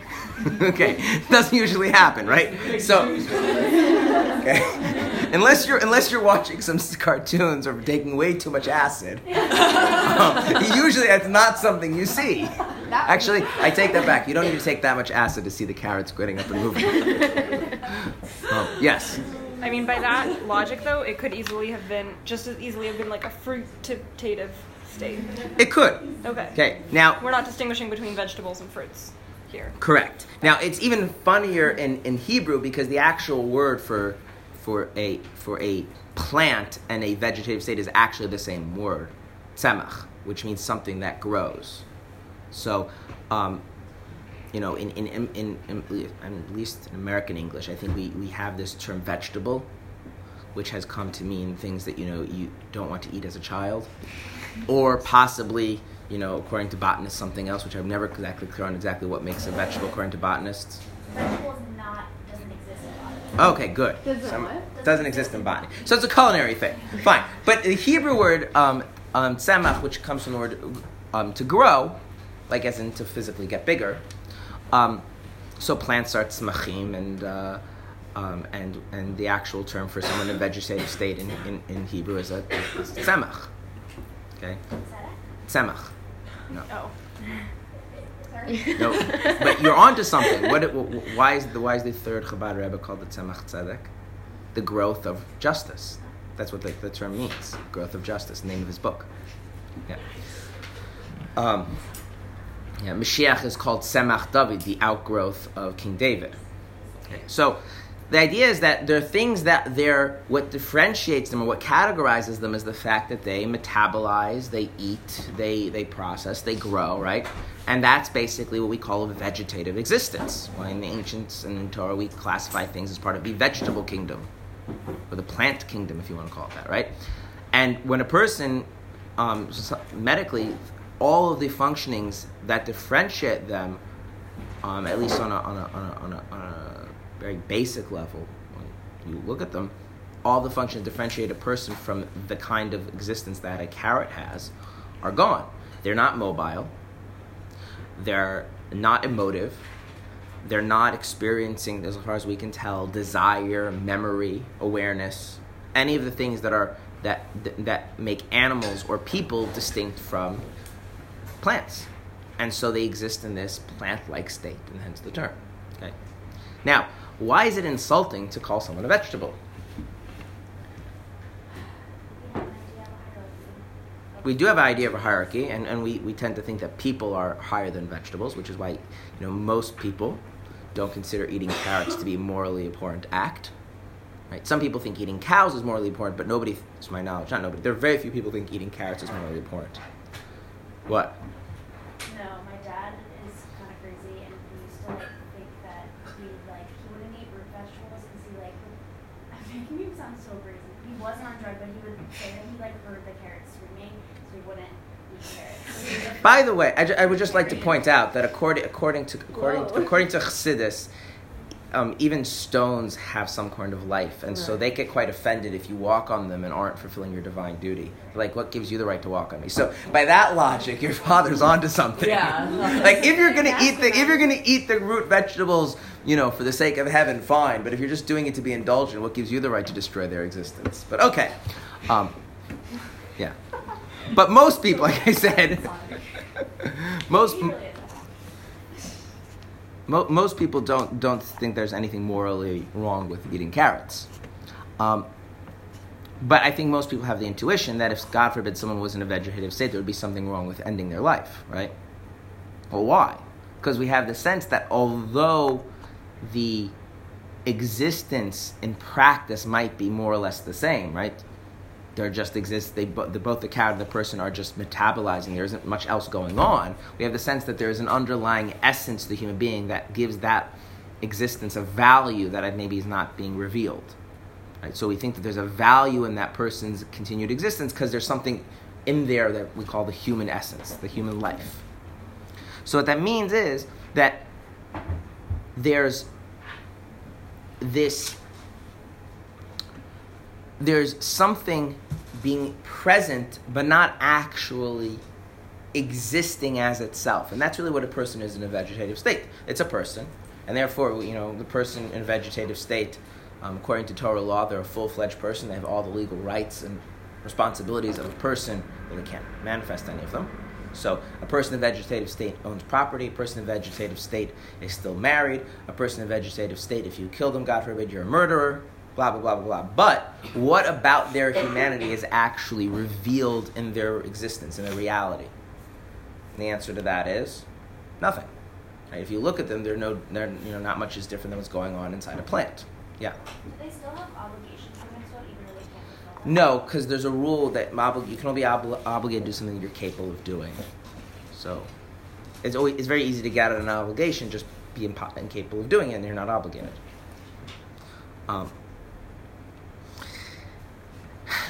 Okay, doesn't usually happen, right? So, okay. unless you're unless you're watching some cartoons or taking way too much acid, usually that's not something you see. Actually, I take that back. You don't need to take that much acid to see the carrots getting up and moving. Um, yes. I mean, by that logic, though, it could easily have been just as easily have been like a fruitative state. It could. Okay. Okay. Now, We're not distinguishing between vegetables and fruits. here. Correct. Now it's even funnier in, in Hebrew because the actual word for for a for a plant and a vegetative state is actually the same word, tzemach, which means something that grows. So, um, you know, in in, in, in, in at least in American English, I think we, we have this term vegetable, which has come to mean things that you know you don't want to eat as a child, or possibly you know according to botanists something else, which I've never exactly clear on exactly what makes a vegetable according to botanists. Vegetables not doesn't exist in botany. Okay, good. Does it Some- what? Doesn't exist in botany. So it's a culinary thing. Fine. But the Hebrew word um, um, tzemach, which comes from the word um, to grow, like as in to physically get bigger. Um, so plants are tzmachim, and, uh, um, and, and the actual term for someone in a vegetative state in, in, in Hebrew is a is tzemach. Okay? Tzemach. No. Oh. Sorry. No, but you're onto something. What? wh- Why is the why is the third Chabad Rebbe called the Tzemach Tzedek? The growth of justice. That's what the, the term means. Growth of justice. Name of his book. Yeah. Um, yeah. Mashiach is called Tzemach David, the outgrowth of King David. Okay. So. The idea is that there are things that they're what differentiates them or what categorizes them is the fact that they metabolize, they eat, they they process, they grow, right? And that's basically what we call a vegetative existence. Well, in the ancients and in Torah, we classify things as part of the vegetable kingdom, or the plant kingdom, if you want to call it that, right? And when a person, um, medically, all of the functionings that differentiate them, um, at least on a, on, a, on, a, on, a, very basic level, when you look at them, all the functions differentiate a person from the kind of existence that a carrot has are gone. They're not mobile they're not emotive they're not experiencing as far as we can tell desire memory awareness any of the things that are that that make animals or people distinct from plants. And so they exist in this plant-like state and hence the term okay? Now why is it insulting to call someone a vegetable? We do have an idea of a hierarchy, and, and we, we tend to think that people are higher than vegetables, which is why you know most people don't consider eating carrots to be a morally abhorrent act. Right? Some people think eating cows is morally important, but nobody, to my knowledge, not nobody. There are very few people think eating carrots is morally important. What? No, my dad is kind of crazy, and he used to like think that he like he wouldn't eat root vegetables because he like I'm making him sound so crazy. He wasn't on drugs, but he would say that he like heard the carrots screaming, so he wouldn't eat carrots. By the way, I, ju- I would just like to point out that according according to according Whoa. according to Chassidus, um, even stones have some kind of life, and so they get quite offended if you walk on them and aren't fulfilling your divine duty. Like, what gives you the right to walk on me? So, by that logic, your father's onto something. Yeah. like, if you're gonna eat the if you're gonna eat the root vegetables, you know, for the sake of heaven, fine. But if you're just doing it to be indulgent, what gives you the right to destroy their existence? But okay, um, yeah. But most people, like I said, most. Mo- most people don't don't think there's anything morally wrong with eating carrots. Um, but I think most people have the intuition that if, God forbid, someone was in a vegetative state, there would be something wrong with ending their life, right? Well, why? Because we have the sense that although the existence in practice might be more or less the same, right? There just exists. They the, both the carrot and the person are just metabolizing. There isn't much else going on. We have the sense that there is an underlying essence to the human being that gives that existence a value that maybe is not being revealed. Right? So we think that there's a value in that person's continued existence because there's something in there that we call the human essence, the human life. So what that means is that there's this there's something being present but not actually existing as itself and that's really what a person is in a vegetative state it's a person and therefore you know the person in a vegetative state um, according to torah law they're a full-fledged person they have all the legal rights and responsibilities of a person but they can't manifest any of them so a person in a vegetative state owns property. A person in a vegetative state is still married. A person in a vegetative state, if you kill them, God forbid, you're a murderer. Blah blah blah blah blah. But what about their humanity is actually revealed in their existence, in their reality? And the answer to that is nothing. Right? If you look at them, they're no, they're you know not much is different than what's going on inside a plant. Yeah. Do they still have obligations mitzvot even though they can't? No, because there's a rule that you can only be obli- obligated to do something you're capable of doing. So it's always it's very easy to get out of an obligation, just be impo- incapable of doing it, and you're not obligated. Um,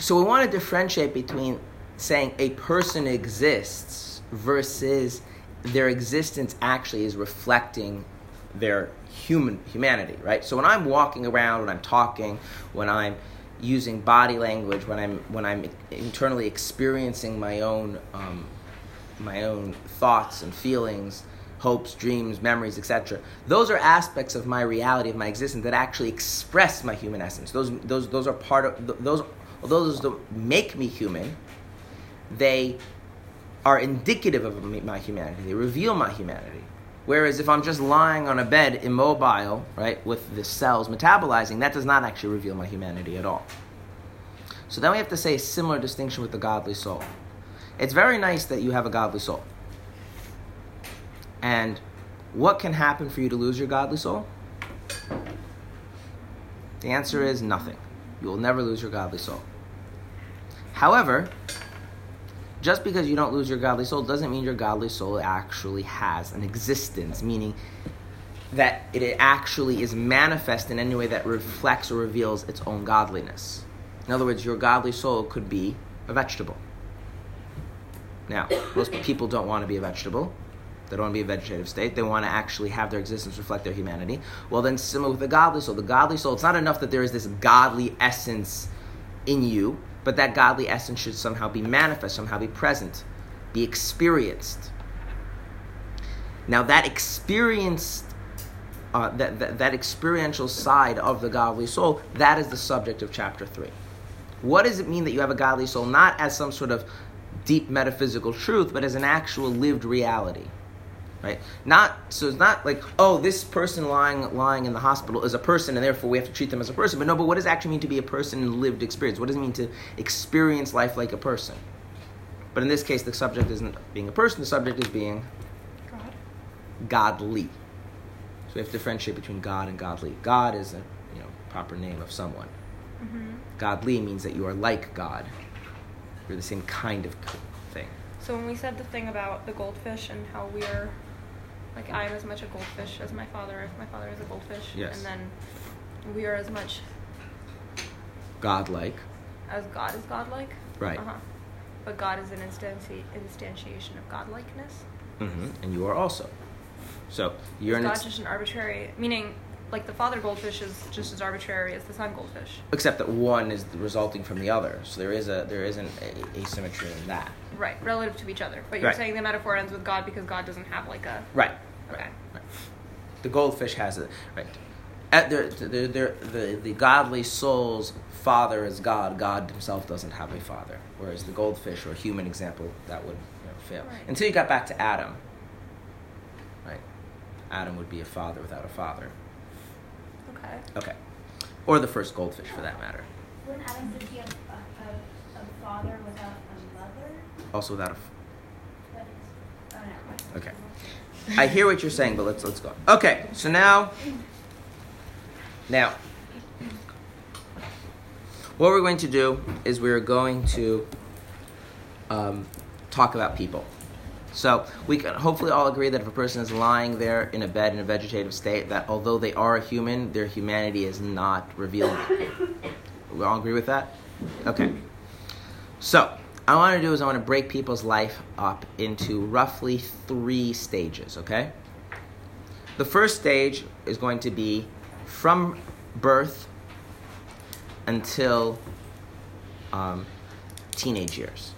so we want to differentiate between saying a person exists versus their existence actually is reflecting their human humanity, right? So when I'm walking around, when I'm talking, when I'm using body language, when I'm when I'm internally experiencing my own um, my own thoughts and feelings, hopes, dreams, memories, etc. Those are aspects of my reality of my existence that actually express my human essence. Those those those are part of those although those don't make me human, they are indicative of my humanity. They reveal my humanity. Whereas if I'm just lying on a bed immobile, right, with the cells metabolizing, that does not actually reveal my humanity at all. So then we have to say a similar distinction with the godly soul. It's very nice that you have a godly soul. And what can happen for you to lose your godly soul? The answer is nothing. You will never lose your godly soul. However, just because you don't lose your godly soul doesn't mean your godly soul actually has an existence, meaning that it actually is manifest in any way that reflects or reveals its own godliness. In other words, your godly soul could be a vegetable. Now, most people don't want to be a vegetable. They don't want to be a vegetative state. They want to actually have their existence reflect their humanity. Well, then, similar with the godly soul. The godly soul, it's not enough that there is this godly essence in you, but that godly essence should somehow be manifest, somehow be present, be experienced. Now, that experienced, uh, that, that, that experiential side of the godly soul, that is the subject of chapter 3. What does it mean that you have a godly soul? Not as some sort of deep metaphysical truth, but as an actual lived reality. Right? Not so it's not like, oh, this person lying lying in the hospital is a person and therefore we have to treat them as a person. But no, but what does it actually mean to be a person in lived experience? What does it mean to experience life like a person? But in this case the subject isn't being a person, the subject is being God. godly. So we have to differentiate between God and godly. God is a you know proper name of someone. hmm Godly means that you are like God. You're the same kind of thing. So when we said the thing about the goldfish and how we are, like I am as much a goldfish as my father, if my father is a goldfish, Yes. and then we are as much Godlike. as God is godlike. Right. Uh-huh. But God is an instanti- instantiation of godlikeness. hmm And you are also. So you're Is an God ex- just an arbitrary, meaning like the father goldfish is just as arbitrary as the son goldfish. except that one is resulting from the other. So there is a there isn't a- asymmetry in that. Right, relative to each other. But you're Right. saying the metaphor ends with God because God doesn't have like a. Right. Okay. Right. The goldfish has it. Right. At the, the, the, the, the godly soul's father is God. God himself doesn't have a father. Whereas the goldfish or a human example, that would you know, fail. Right. Until you got back to Adam. Right. Adam would be a father without a father. Okay. Okay. Or the first goldfish for that matter. When Adam said he had a, a, a father without a mother, Also without a. F- that is, oh, never. Okay. I hear what you're saying, but let's let's go. Okay, so now, now, what we're going to do is we're going to um, talk about people. So we can hopefully all agree that if a person is lying there in a bed in a vegetative state, that although they are a human, their humanity is not revealed. We all agree with that? Okay. So, I want to do is I want to break people's life up into roughly three stages, okay? The first stage is going to be from birth until um, teenage years.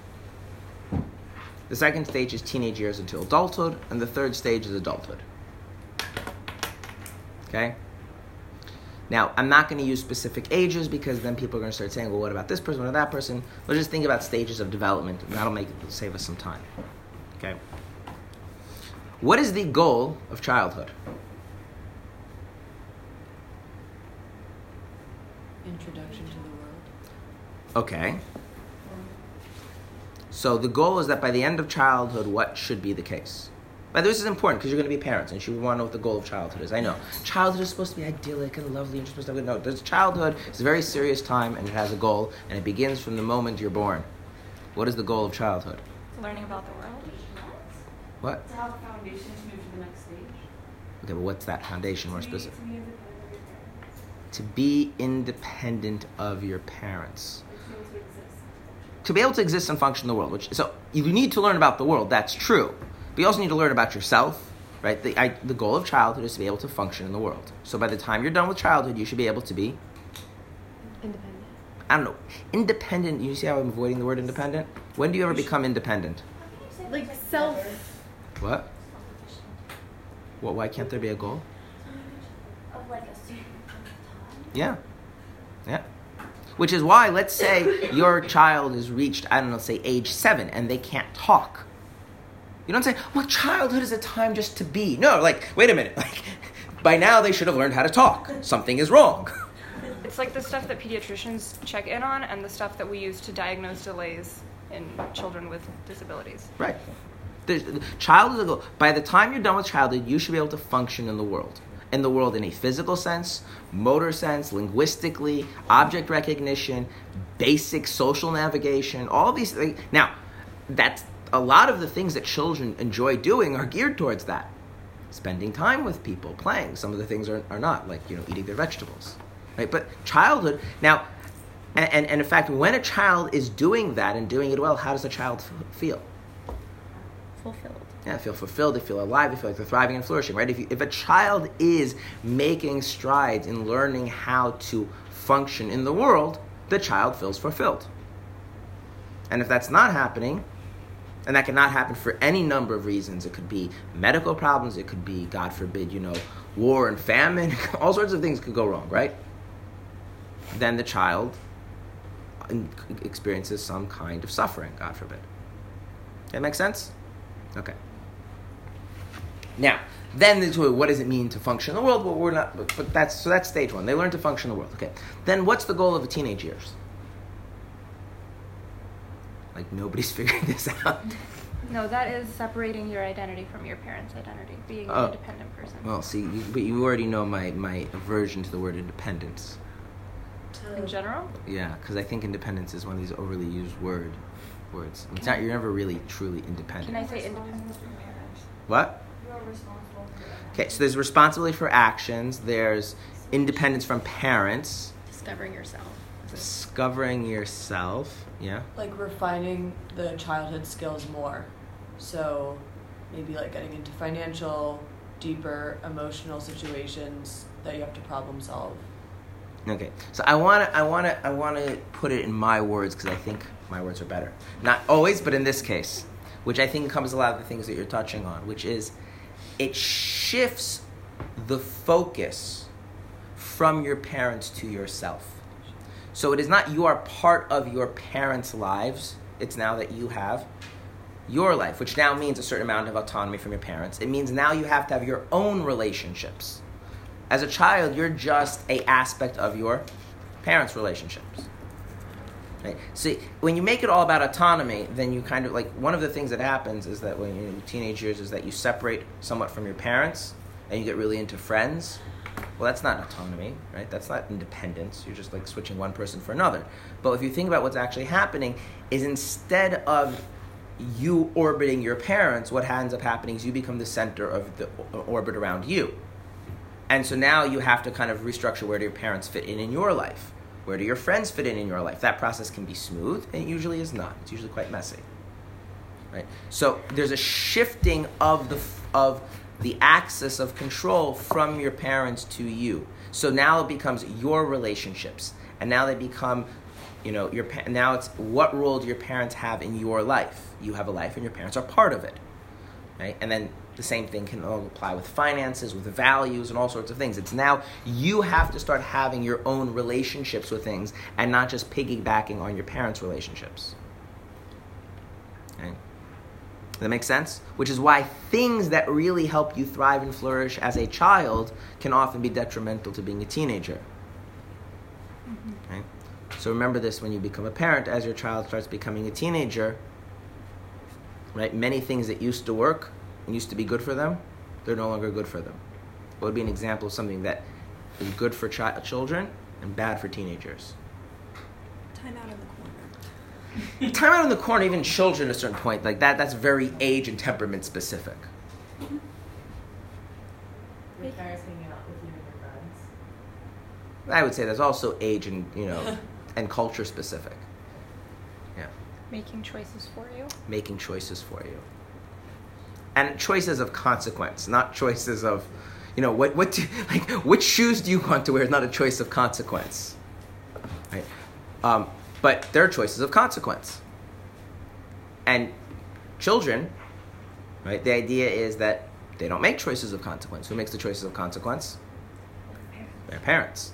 The second stage is teenage years until adulthood, and the third stage is adulthood. Okay? Now, I'm not going to use specific ages because then people are going to start saying, well, what about this person, what about that person? Let's just think about stages of development, and that'll make save us some time. Okay? What is the goal of childhood? Introduction to the world. Okay. So the goal is that by the end of childhood, what should be the case? By the way, this is important because you're going to be parents and you want to know what the goal of childhood is. I know. Childhood is supposed to be idyllic and lovely and you're supposed to have no. There's childhood is a very serious time and it has a goal and it begins from the moment you're born. What is the goal of childhood? Learning about the world. What? To have a foundation to move to the next stage. Okay, but what's that foundation more To be- specific? To be independent of To be independent of your parents. your parents. Like, to be able to exist. To be able to exist and function in the world, which so you need to learn about the world. That's true, but you also need to learn about yourself, right? The I, the goal of childhood is to be able to function in the world. So by the time you're done with childhood, you should be able to be Independent. I don't know independent. You see how I'm avoiding the word independent? When do you ever become independent? Like self. What? What? Why can't there be a goal? Of like a certain time. Yeah. Yeah. Which is why, let's say your child has reached, I don't know, say age seven and they can't talk. You don't say, well, childhood is a time just to be. No, like, wait a minute. Like, by now they should have learned how to talk. Something is wrong. It's like the stuff that pediatricians check in on and the stuff that we use to diagnose delays in children with disabilities. Right. There's, childhood is a goal. By the time you're done with childhood, you should be able to function in the world. In the world in a physical sense, motor sense, linguistically, object recognition, basic social navigation, all these things. Now, that's a lot of the things that children enjoy doing are geared towards that. Spending time with people, playing. Some of the things are, are not, like, you know, eating their vegetables. Right? But childhood, now, and, and, and in fact, when a child is doing that and doing it well, how does a child feel? Fulfilled. Yeah, feel fulfilled, they feel alive, they feel like they're thriving and flourishing, right? If, you, if a child is making strides in learning how to function in the world, the child feels fulfilled. And if that's not happening, and that cannot happen for any number of reasons, it could be medical problems, it could be, God forbid, you know, war and famine, all sorts of things could go wrong, right? Then the child experiences some kind of suffering, God forbid. That makes sense? Okay. Now, then there's what does it mean to function in the world? Well, we're not, but, but that's so that's stage one. They learn to function in the world. Okay. Then what's the goal of the teenage years? Like nobody's figuring this out. No, that is separating your identity from your parents' identity, being Oh. an independent person. Well, see, you, but you already know my my aversion to the word independence. In general, Yeah, because I think independence is one of these overly used word words. It's not. You're never really truly independent. Can I say Responsible independent? for parents. what? You are responsible Okay, so there's responsibility for actions. There's independence from parents. Discovering yourself. Discovering yourself. Yeah. like refining the childhood skills more. So maybe like getting into financial, deeper emotional situations that you have to problem solve. Okay, so I want to, I want to, I want to put it in my words because I think my words are better. Not always, but in this case, which I think comes a lot of the things that you're touching on, which is it shifts the focus from your parents to yourself. So it is not you are part of your parents' lives. It's now that you have your life, which now means a certain amount of autonomy from your parents. It means now you have to have your own relationships. As a child, you're just a aspect of your parents' relationships. Right? See, when you make it all about autonomy, then you kind of like one of the things that happens is that when you're in teenage years is that you separate somewhat from your parents and you get really into friends. Well, that's not autonomy, right? That's not independence. You're just like switching one person for another. But if you think about what's actually happening, is instead of you orbiting your parents, what ends up happening is you become the center of the orbit around you. And so now you have to kind of restructure where do your parents fit in in your life? Where do your friends fit in in your life? That process can be smooth, and it usually is not. It's usually quite messy. Right? So there's a shifting of the of the axis of control from your parents to you. So now it becomes your relationships, and now they become, you know, your now it's what role do your parents have in your life? You have a life, and your parents are part of it right? And then the same thing can all apply with finances, with values, and all sorts of things. It's now you have to start having your own relationships with things and not just piggybacking on your parents' relationships. Okay? Does that make sense? Which is why things that really help you thrive and flourish as a child can often be detrimental to being a teenager. Mm-hmm. Okay? So remember this when you become a parent, as your child starts becoming a teenager, right? Many things that used to work used to be good for them, they're no longer good for them. What would be an example of something that is good for chi- children and bad for teenagers? Time out in the corner. Time out in the corner, even children at a certain point, like that, that's very age and temperament specific. Your parents hanging out with your friends. I would say that's also age and, you know, and culture specific. Yeah. Making choices for you. Making choices for you. And choices of consequence, not choices of, you know, what, what do, like, which shoes do you want to wear is not a choice of consequence. Right? Um, but there are choices of consequence. And children, right, the idea is that they don't make choices of consequence. Who makes the choices of consequence? Their parents.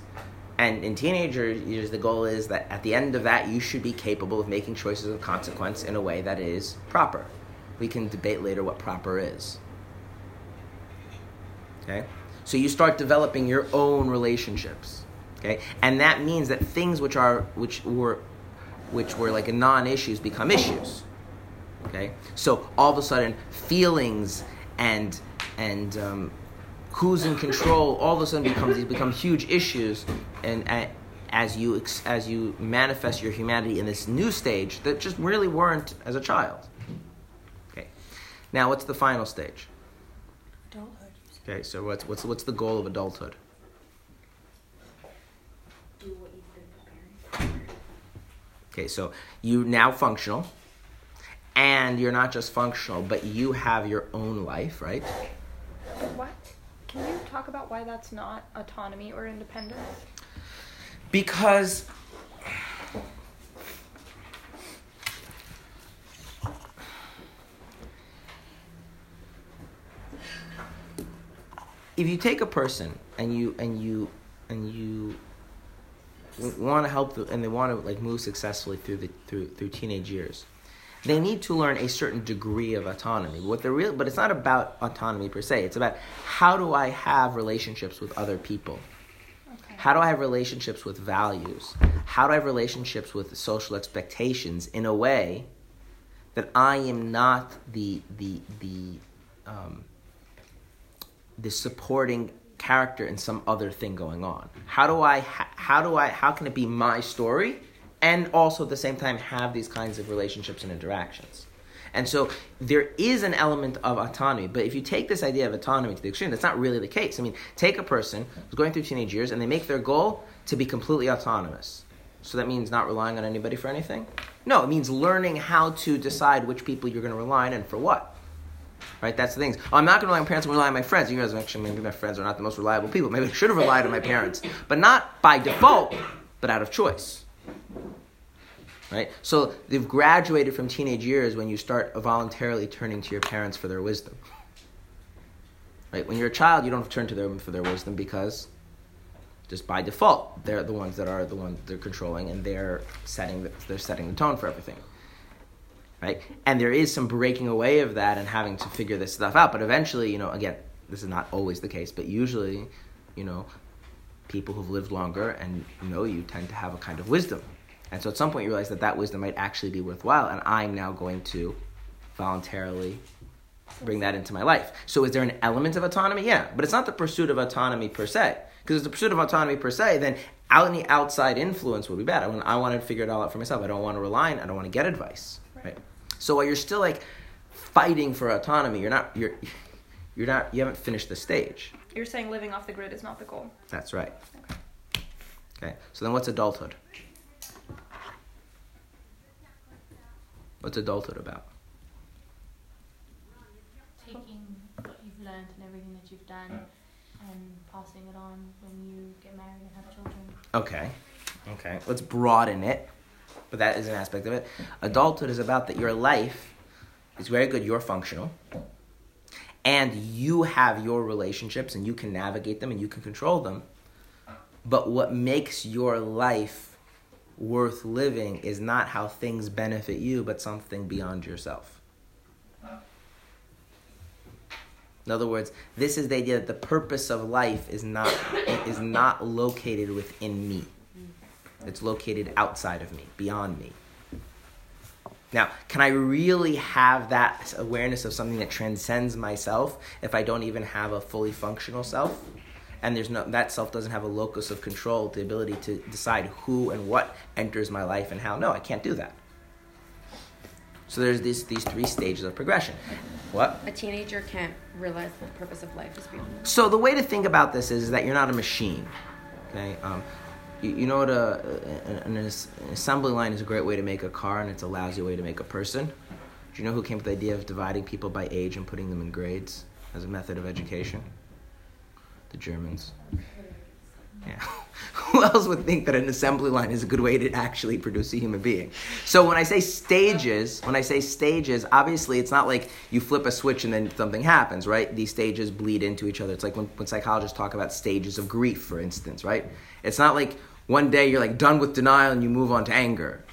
And in teenager years, the goal is that at the end of that, you should be capable of making choices of consequence in a way that is proper. We can debate later what proper is. Okay? So you start developing your own relationships. Okay? And that means that things which are which were which were like non-issues become issues. Okay? So all of a sudden feelings and and um, who's in control all of a sudden becomes these become huge issues and uh, as you as you manifest your humanity in this new stage that just really weren't as a child now what's the final stage Adulthood. okay so what's what's what's the goal of adulthood Do what you've been preparing. okay so you now functional and you're not just functional but you have your own life right What? Can you talk about why that's not autonomy or independence? because if you take a person and you and you and you want to help them and they want to like move successfully through the through through teenage years they need to learn a certain degree of autonomy what the real but it's not about autonomy per se it's about how do i have relationships with other people Okay. how do I have relationships with values? How do I have relationships with social expectations in a way that I am not the the the um, the supporting character in some other thing going on? How do I how do I how can it be my story and also at the same time have these kinds of relationships and interactions? And so there is an element of autonomy, but if you take this idea of autonomy to the extreme, that's not really the case. I mean, take a person who's going through teenage years and they make their goal to be completely autonomous. So that means not relying on anybody for anything? No, it means learning how to decide which people you're going to rely on and for what. Right? That's the things. Oh, I'm not going to rely on my parents, I'm rely on my friends. You guys actually, maybe my friends are not the most reliable people. Maybe I should have relied on my parents. But not by default, but out of choice right? So they've graduated from teenage years when you start voluntarily turning to your parents for their wisdom. Right? When you're a child, you don't turn to them for their wisdom because just by default, they're the ones that are the ones they're controlling and they're setting the, they're setting the tone for everything. Right? And there is some breaking away of that and having to figure this stuff out. But eventually, you know, again, this is not always the case, but usually, you know, people who've lived longer and know you tend to have a kind of wisdom. And so at some point you realize that that wisdom might actually be worthwhile, and I'm now going to voluntarily bring that into my life. So is there an element of autonomy? Yeah, but it's not the pursuit of autonomy per se. Because it's the pursuit of autonomy per se, then out any outside influence would be bad. I I want to figure it all out for myself. I don't want to rely on. I don't want to get advice. Right. So while you're still like fighting for autonomy, you're not. You're. You're not. You haven't finished the stage. You're saying living off the grid is not the goal. That's right. Okay. So then, what's adulthood? What's adulthood about? Taking what you've learned and everything that you've done and passing it on when you get married and have children. Okay. Okay. Let's broaden it. But that is an aspect of it. Adulthood is about that your life is very good, you're functional. And you have your relationships and you can navigate them and you can control them. But what makes your life worth living is not how things benefit you, but something beyond yourself. In other words, this is the idea that the purpose of life is not is not located within me. It's located outside of me, beyond me. Now, can I really have that awareness of something that transcends myself if I don't even have a fully functional self? And there's no that self doesn't have a locus of control, the ability to decide who and what enters my life and how. No, I can't do that. So there's these these three stages of progression. What? A teenager can't realize the purpose of life is beyond them. So the way to think about this is that you're not a machine. Okay. Um, you, you know what a, an, an an assembly line is a great way to make a car, and it's a lousy way to make a person. Do you know who came up with the idea of dividing people by age and putting them in grades as a method of education? The Germans. Yeah. Who else would think that an assembly line is a good way to actually produce a human being? So when I say stages, when I say stages, obviously it's not like you flip a switch and then something happens, right? These stages bleed into each other. It's like when, when psychologists talk about stages of grief, for instance, right? It's not like one day you're like done with denial and you move on to anger.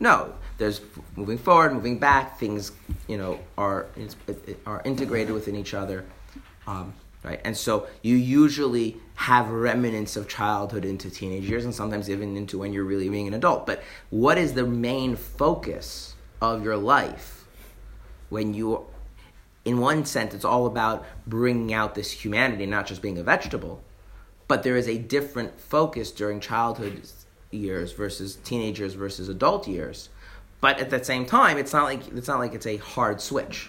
No, there's moving forward, moving back. Things, you know, are are integrated within each other, um, right? And so you usually have remnants of childhood into teenage years, and sometimes even into when you're really being an adult. But what is the main focus of your life when you, in one sense, it's all about bringing out this humanity, not just being a vegetable, but there is a different focus during childhood years versus teenagers versus adult years. But at the same time, it's not like it's not like it's a hard switch.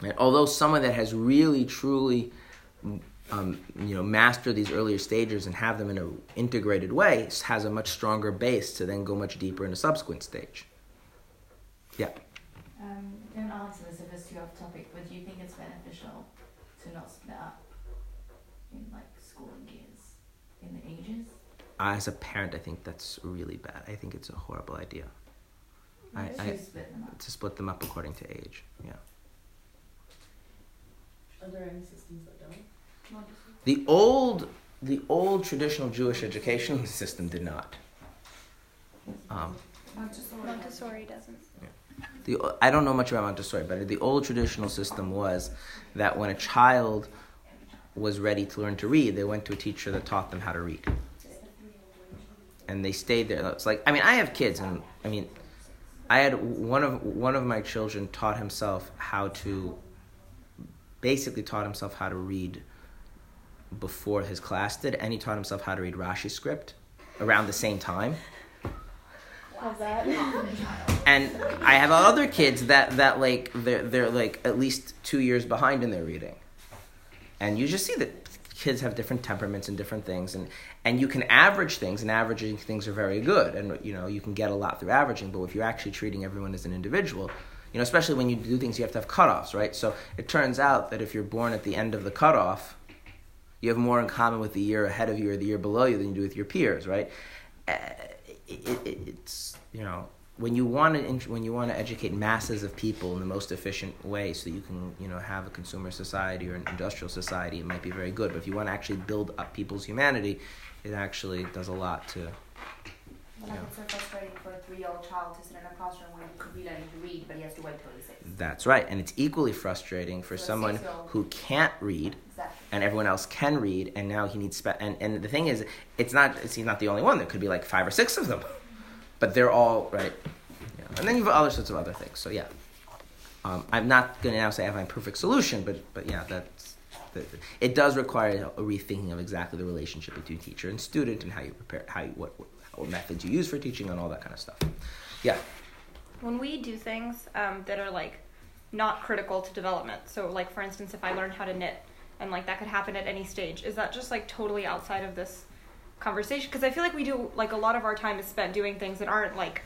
Right? Although someone that has really truly um, you know master these earlier stages and have them in an integrated way has a much stronger base to then go much deeper in a subsequent stage. Yeah. Um, if it's too off topic, but do you think it's beneficial to not split up in like schooling years in the ages? As a parent, I think that's really bad. I think it's a horrible idea. I, to I, split them up. to split them up according to age. Yeah. Are there any systems that don't? The old, the old traditional Jewish education system did not. Um, Montessori doesn't. the, I don't know much about Montessori, but the old traditional system was that when a child was ready to learn to read, they went to a teacher that taught them how to read. And they stayed there. It's like I mean, I have kids, and I mean, I had one of one of my children taught himself how to basically taught himself how to read before his class did, and he taught himself how to read Rashi script around the same time. And I have other kids that, that like they're they're like at least two years behind in their reading, and you just see that kids have different temperaments and different things, and and you can average things, and averaging things are very good, and you know you can get a lot through averaging. But if you're actually treating everyone as an individual, you know, especially when you do things, you have to have cutoffs, right? So it turns out that if you're born at the end of the cutoff, you have more in common with the year ahead of you or the year below you than you do with your peers, right? Uh, it, it, it's you know when you want to when you want to educate masses of people in the most efficient way, so you can you know have a consumer society or an industrial society, it might be very good. But if you want to actually build up people's humanity, it actually does a lot to. Well, it's so frustrating for a three-year-old child to sit in a classroom where he could be learning to read, but he has to wait till he's six. That's right, and it's equally frustrating for a someone who can't read Exactly. and everyone else can read, and now he needs spe- and and the thing is, it's not it's, he's not the only one. There could be like five or six of them, but they're all right. Yeah. And then you have other sorts of other things. So yeah, um, I'm not going to now say I have my perfect solution, but but yeah, that's the, it does require a rethinking of exactly the relationship between teacher and student and how you prepare how you, what what methods you use for teaching and all that kind of stuff. Yeah. When we do things um, that are like not critical to development, so like for instance, if I learned how to knit, and like that could happen at any stage, is that just like totally outside of this conversation? Because I feel like we do like a lot of our time is spent doing things that aren't like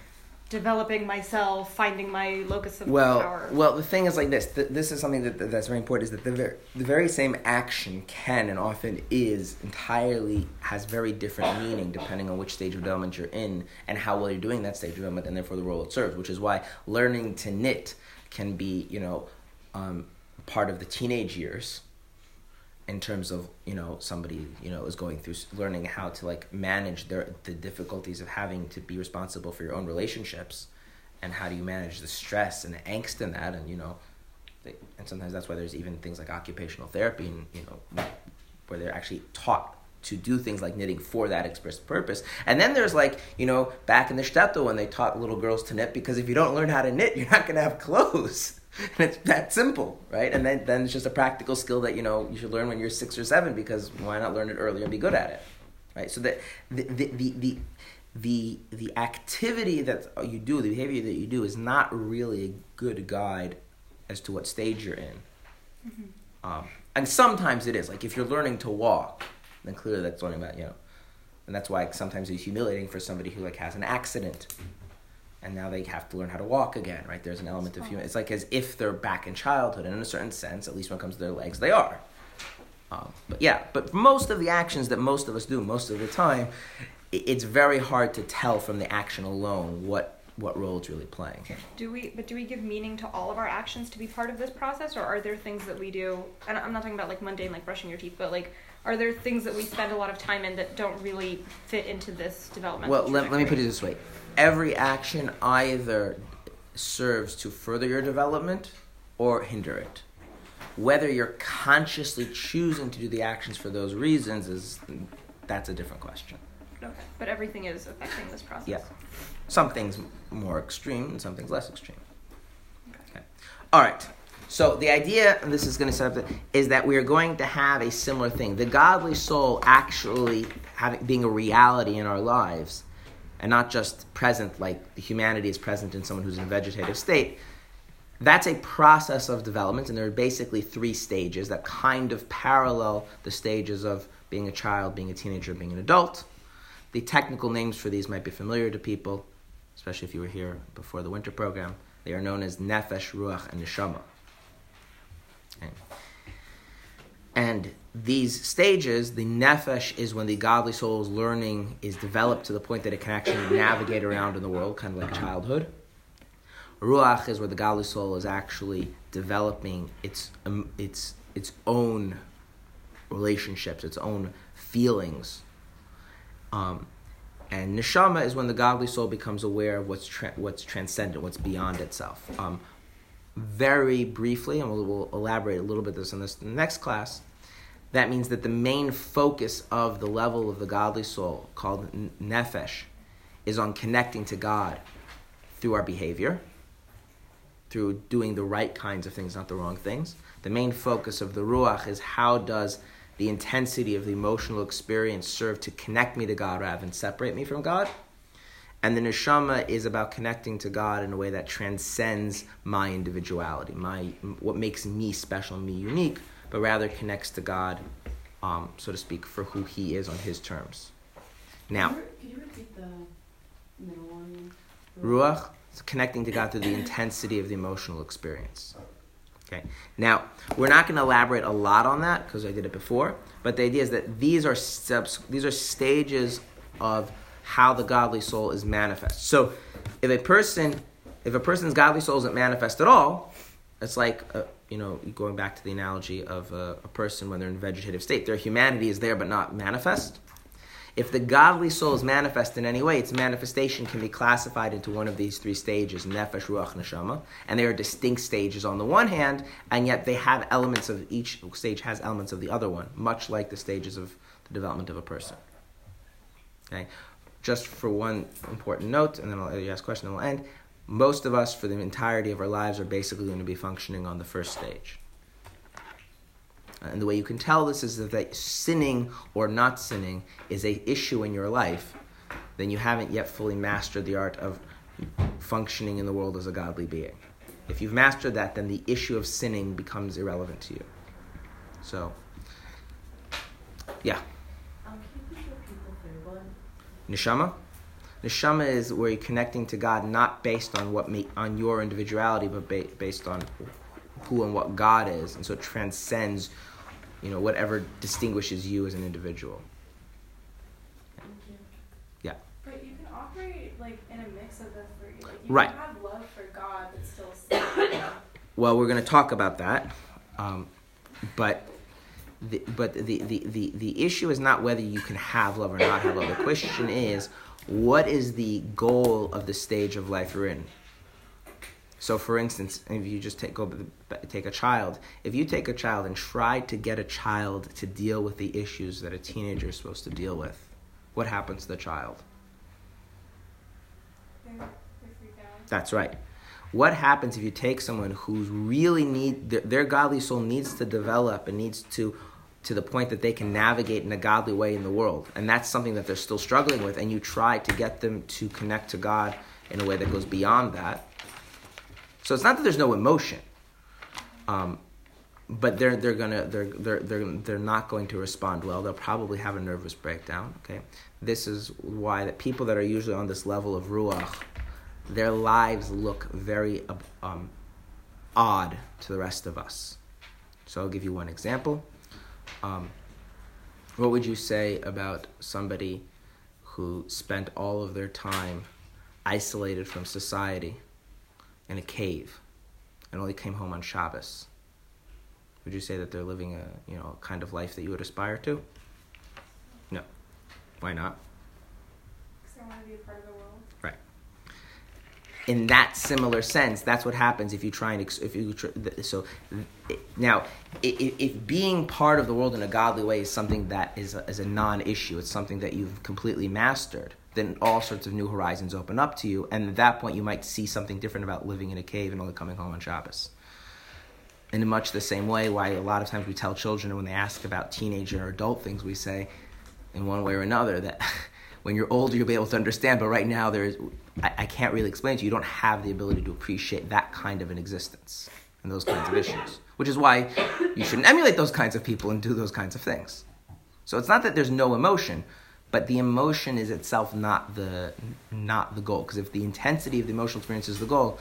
developing myself, finding my locus of Well, power. well, the thing is like this. Th- this is something that, that's very important. Is that the very, the very same action can and often is entirely has very different meaning depending on which stage of development you're in and how well you're doing that stage of development, and therefore the role it serves. Which is why learning to knit can be, you know, um, part of the teenage years. In terms of you know somebody you know is going through learning how to like manage their the difficulties of having to be responsible for your own relationships, and how do you manage the stress and the angst in that and you know they, and sometimes that's why there's even things like occupational therapy and you know where they're actually taught to do things like knitting for that express purpose. And then there's like, you know, back in the shtetl when they taught little girls to knit because if you don't learn how to knit, you're not going to have clothes. And it's that simple, right? And then, then it's just a practical skill that, you know, you should learn when you're six or seven because why not learn it earlier and be good at it, right? So that the, the, the, the the the activity that you do, the behavior that you do, is not really a good guide as to what stage you're in. Um, and sometimes it is. Like if you're learning to walk, then clearly that's learning about you know, and that's why sometimes it's humiliating for somebody who like has an accident, and now they have to learn how to walk again. Right? There's an element of human. It's like as if they're back in childhood, and in a certain sense, at least when it comes to their legs, they are. Um, but yeah, but most of the actions that most of us do most of the time, it's very hard to tell from the action alone what what role it's really playing. Do we? But do we give meaning to all of our actions to be part of this process, or are there things that we do? And I'm not talking about like mundane, like brushing your teeth, but like, are there things that we spend a lot of time in that don't really fit into this development? Well, let, let me put it this way: every action either serves to further your development or hinder it. Whether you're consciously choosing to do the actions for those reasons is that's a different question. Okay, but everything is affecting this process. Yeah. Some things more extreme and some things less extreme. Okay. All right. So the idea, and this is going to set up, the, is that we are going to have a similar thing. The godly soul actually having being a reality in our lives, and not just present like the humanity is present in someone who's in a vegetative state. That's a process of development, and there are basically three stages that kind of parallel the stages of being a child, being a teenager, being an adult. The technical names for these might be familiar to people, especially if you were here before the winter program. They are known as nefesh, ruach, and neshama. And these stages, the nefesh is when the godly soul's learning is developed to the point that it can actually navigate around in the world, kind of like childhood. Ruach is where the godly soul is actually developing its um, its its own relationships, its own feelings. Um, and neshama is when the godly soul becomes aware of what's tra- what's transcendent, what's beyond itself. Um, very briefly, and we'll, we'll elaborate a little bit this in this in the next class. That means that the main focus of the level of the godly soul, called nefesh, is on connecting to God through our behavior, through doing the right kinds of things, not the wrong things. The main focus of the ruach is how does the intensity of the emotional experience serve to connect me to God rather than separate me from God. And the neshama is about connecting to God in a way that transcends my individuality, my what makes me special, me unique, but rather connects to God, um, so to speak, for who He is on His terms. Now, Could you, you repeat the middle one? Ruach is connecting to God through the intensity of the emotional experience. Okay. Now, we're not going to elaborate a lot on that because I did it before, but the idea is that these are steps, these are stages of how the godly soul is manifest. So, if a person, if a person's godly soul isn't manifest at all, it's like, uh, you know, going back to the analogy of a, a person when they're in a vegetative state. Their humanity is there but not manifest. If the godly soul is manifest in any way, its manifestation can be classified into one of these three stages, nefesh, ruach, neshama, and they are distinct stages on the one hand, and yet they have elements of each stage has elements of the other one, much like the stages of the development of a person. Okay, just for one important note, and then I'll ask a question, and we'll end. Most of us, for the entirety of our lives, are basically going to be functioning on the first stage. And the way you can tell this is that sinning or not sinning is a issue in your life, then you haven't yet fully mastered the art of functioning in the world as a godly being. If you've mastered that, then the issue of sinning becomes irrelevant to you. So, yeah. Um, can Neshama. Is where you're connecting to God not based on what on your individuality, but ba- based on who and what God is, and so it transcends, you know, whatever distinguishes you as an individual. Yeah. But you can operate like in a mix of the three. Like you Right. can have love for God but still. Well, we're going to talk about that, um, but the, but the, the, the, the issue is not whether you can have love or not have love. The question is, what is the goal of the stage of life you're in? So, for instance, if you just take go take a child, if you take a child and try to get a child to deal with the issues that a teenager is supposed to deal with, what happens to the child? That's right. What happens if you take someone who's really need their, their godly soul needs to develop and needs to to the point that they can navigate in a godly way in the world, and that's something that they're still struggling with, and you try to get them to connect to God in a way that goes beyond that. So it's not that there's no emotion, um, but they're they're gonna they're they're they're they're not going to respond well. They'll probably have a nervous breakdown. Okay, this is why that people that are usually on this level of ruach, their lives look very um, odd to the rest of us. So I'll give you one example. Um, what would you say about somebody who spent all of their time isolated from society in a cave and only came home on Shabbos? Would you say that they're living a you know kind of life that you would aspire to? No. Why not? Because I want to be a part of the world. Right. In that similar sense, that's what happens if you try and ex- if you tr- th- so now if, being part of the world in a godly way is something that is a, is a non-issue, it's something that you've completely mastered. Then all sorts of new horizons open up to you, and at that point, you might see something different about living in a cave and only coming home on Shabbos. In much the same way, why a lot of times we tell children when they ask about teenager or adult things, we say, in one way or another, that when you're older you'll be able to understand. But right now, there is I, I can't really explain to you. You don't have the ability to appreciate that kind of an existence and those kinds of issues, which is why you shouldn't emulate those kinds of people and do those kinds of things. So it's not that there's no emotion, but the emotion is itself not the not the goal. Because if the intensity of the emotional experience is the goal,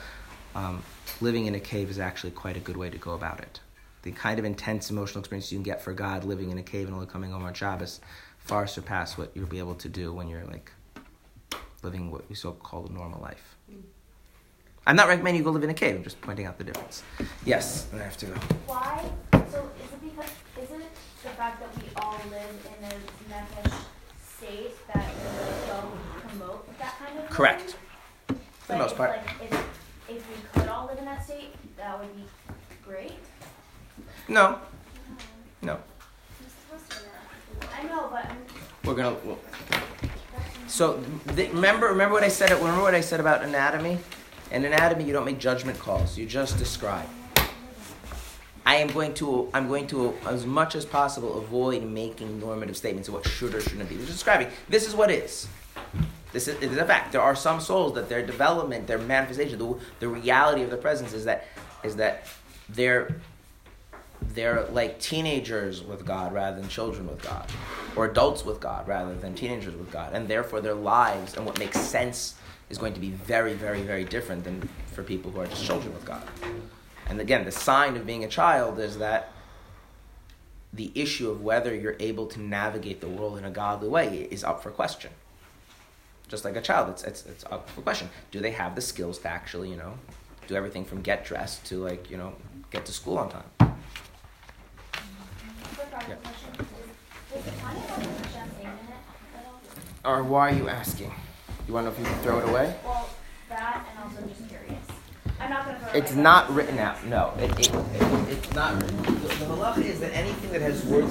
um, living in a cave is actually quite a good way to go about it. The kind of intense emotional experience you can get for God living in a cave and only coming home on Shabbos far surpass what you'll be able to do when you're like living what we so call a normal life. I'm not recommending you go live in a cave. I'm just pointing out the difference. Yes, I have to go. Why? So is it because is it the fact that we all live in a nefesh state that will promote that kind of? Correct. living? For the most if, part. Like, if if we could all live in that state, that would be great. No, mm-hmm. no. I know, but I'm, We're gonna. Well, so th- remember, remember what I said. Remember what I said about anatomy. In anatomy, you don't make judgment calls. You just describe. I am going to, I'm going to, as much as possible, avoid making normative statements of what should or shouldn't be. Just describing. This is what is. This is, is a fact. There are some souls that their development, their manifestation, the, the reality of the presence is that, is that they're, they're like teenagers with God rather than children with God, or adults with God rather than teenagers with God, and therefore their lives and what makes sense is going to be very, very, very different than for people who are just children with God. And again, the sign of being a child is that the issue of whether you're able to navigate the world in a godly way is up for question. Just like a child, it's, it's, it's up for question. Do they have the skills to actually, you know, do everything from get dressed to like, you know, get to school on time? Yeah. question is, does Tanya have Hashem's name in it at all? Or why are you asking? You want to know if you can throw it away? Well, that and also just curious. I'm not gonna throw it It's away, but- not written out. No, it, it, it, it's not written. The, the halacha is that anything that has words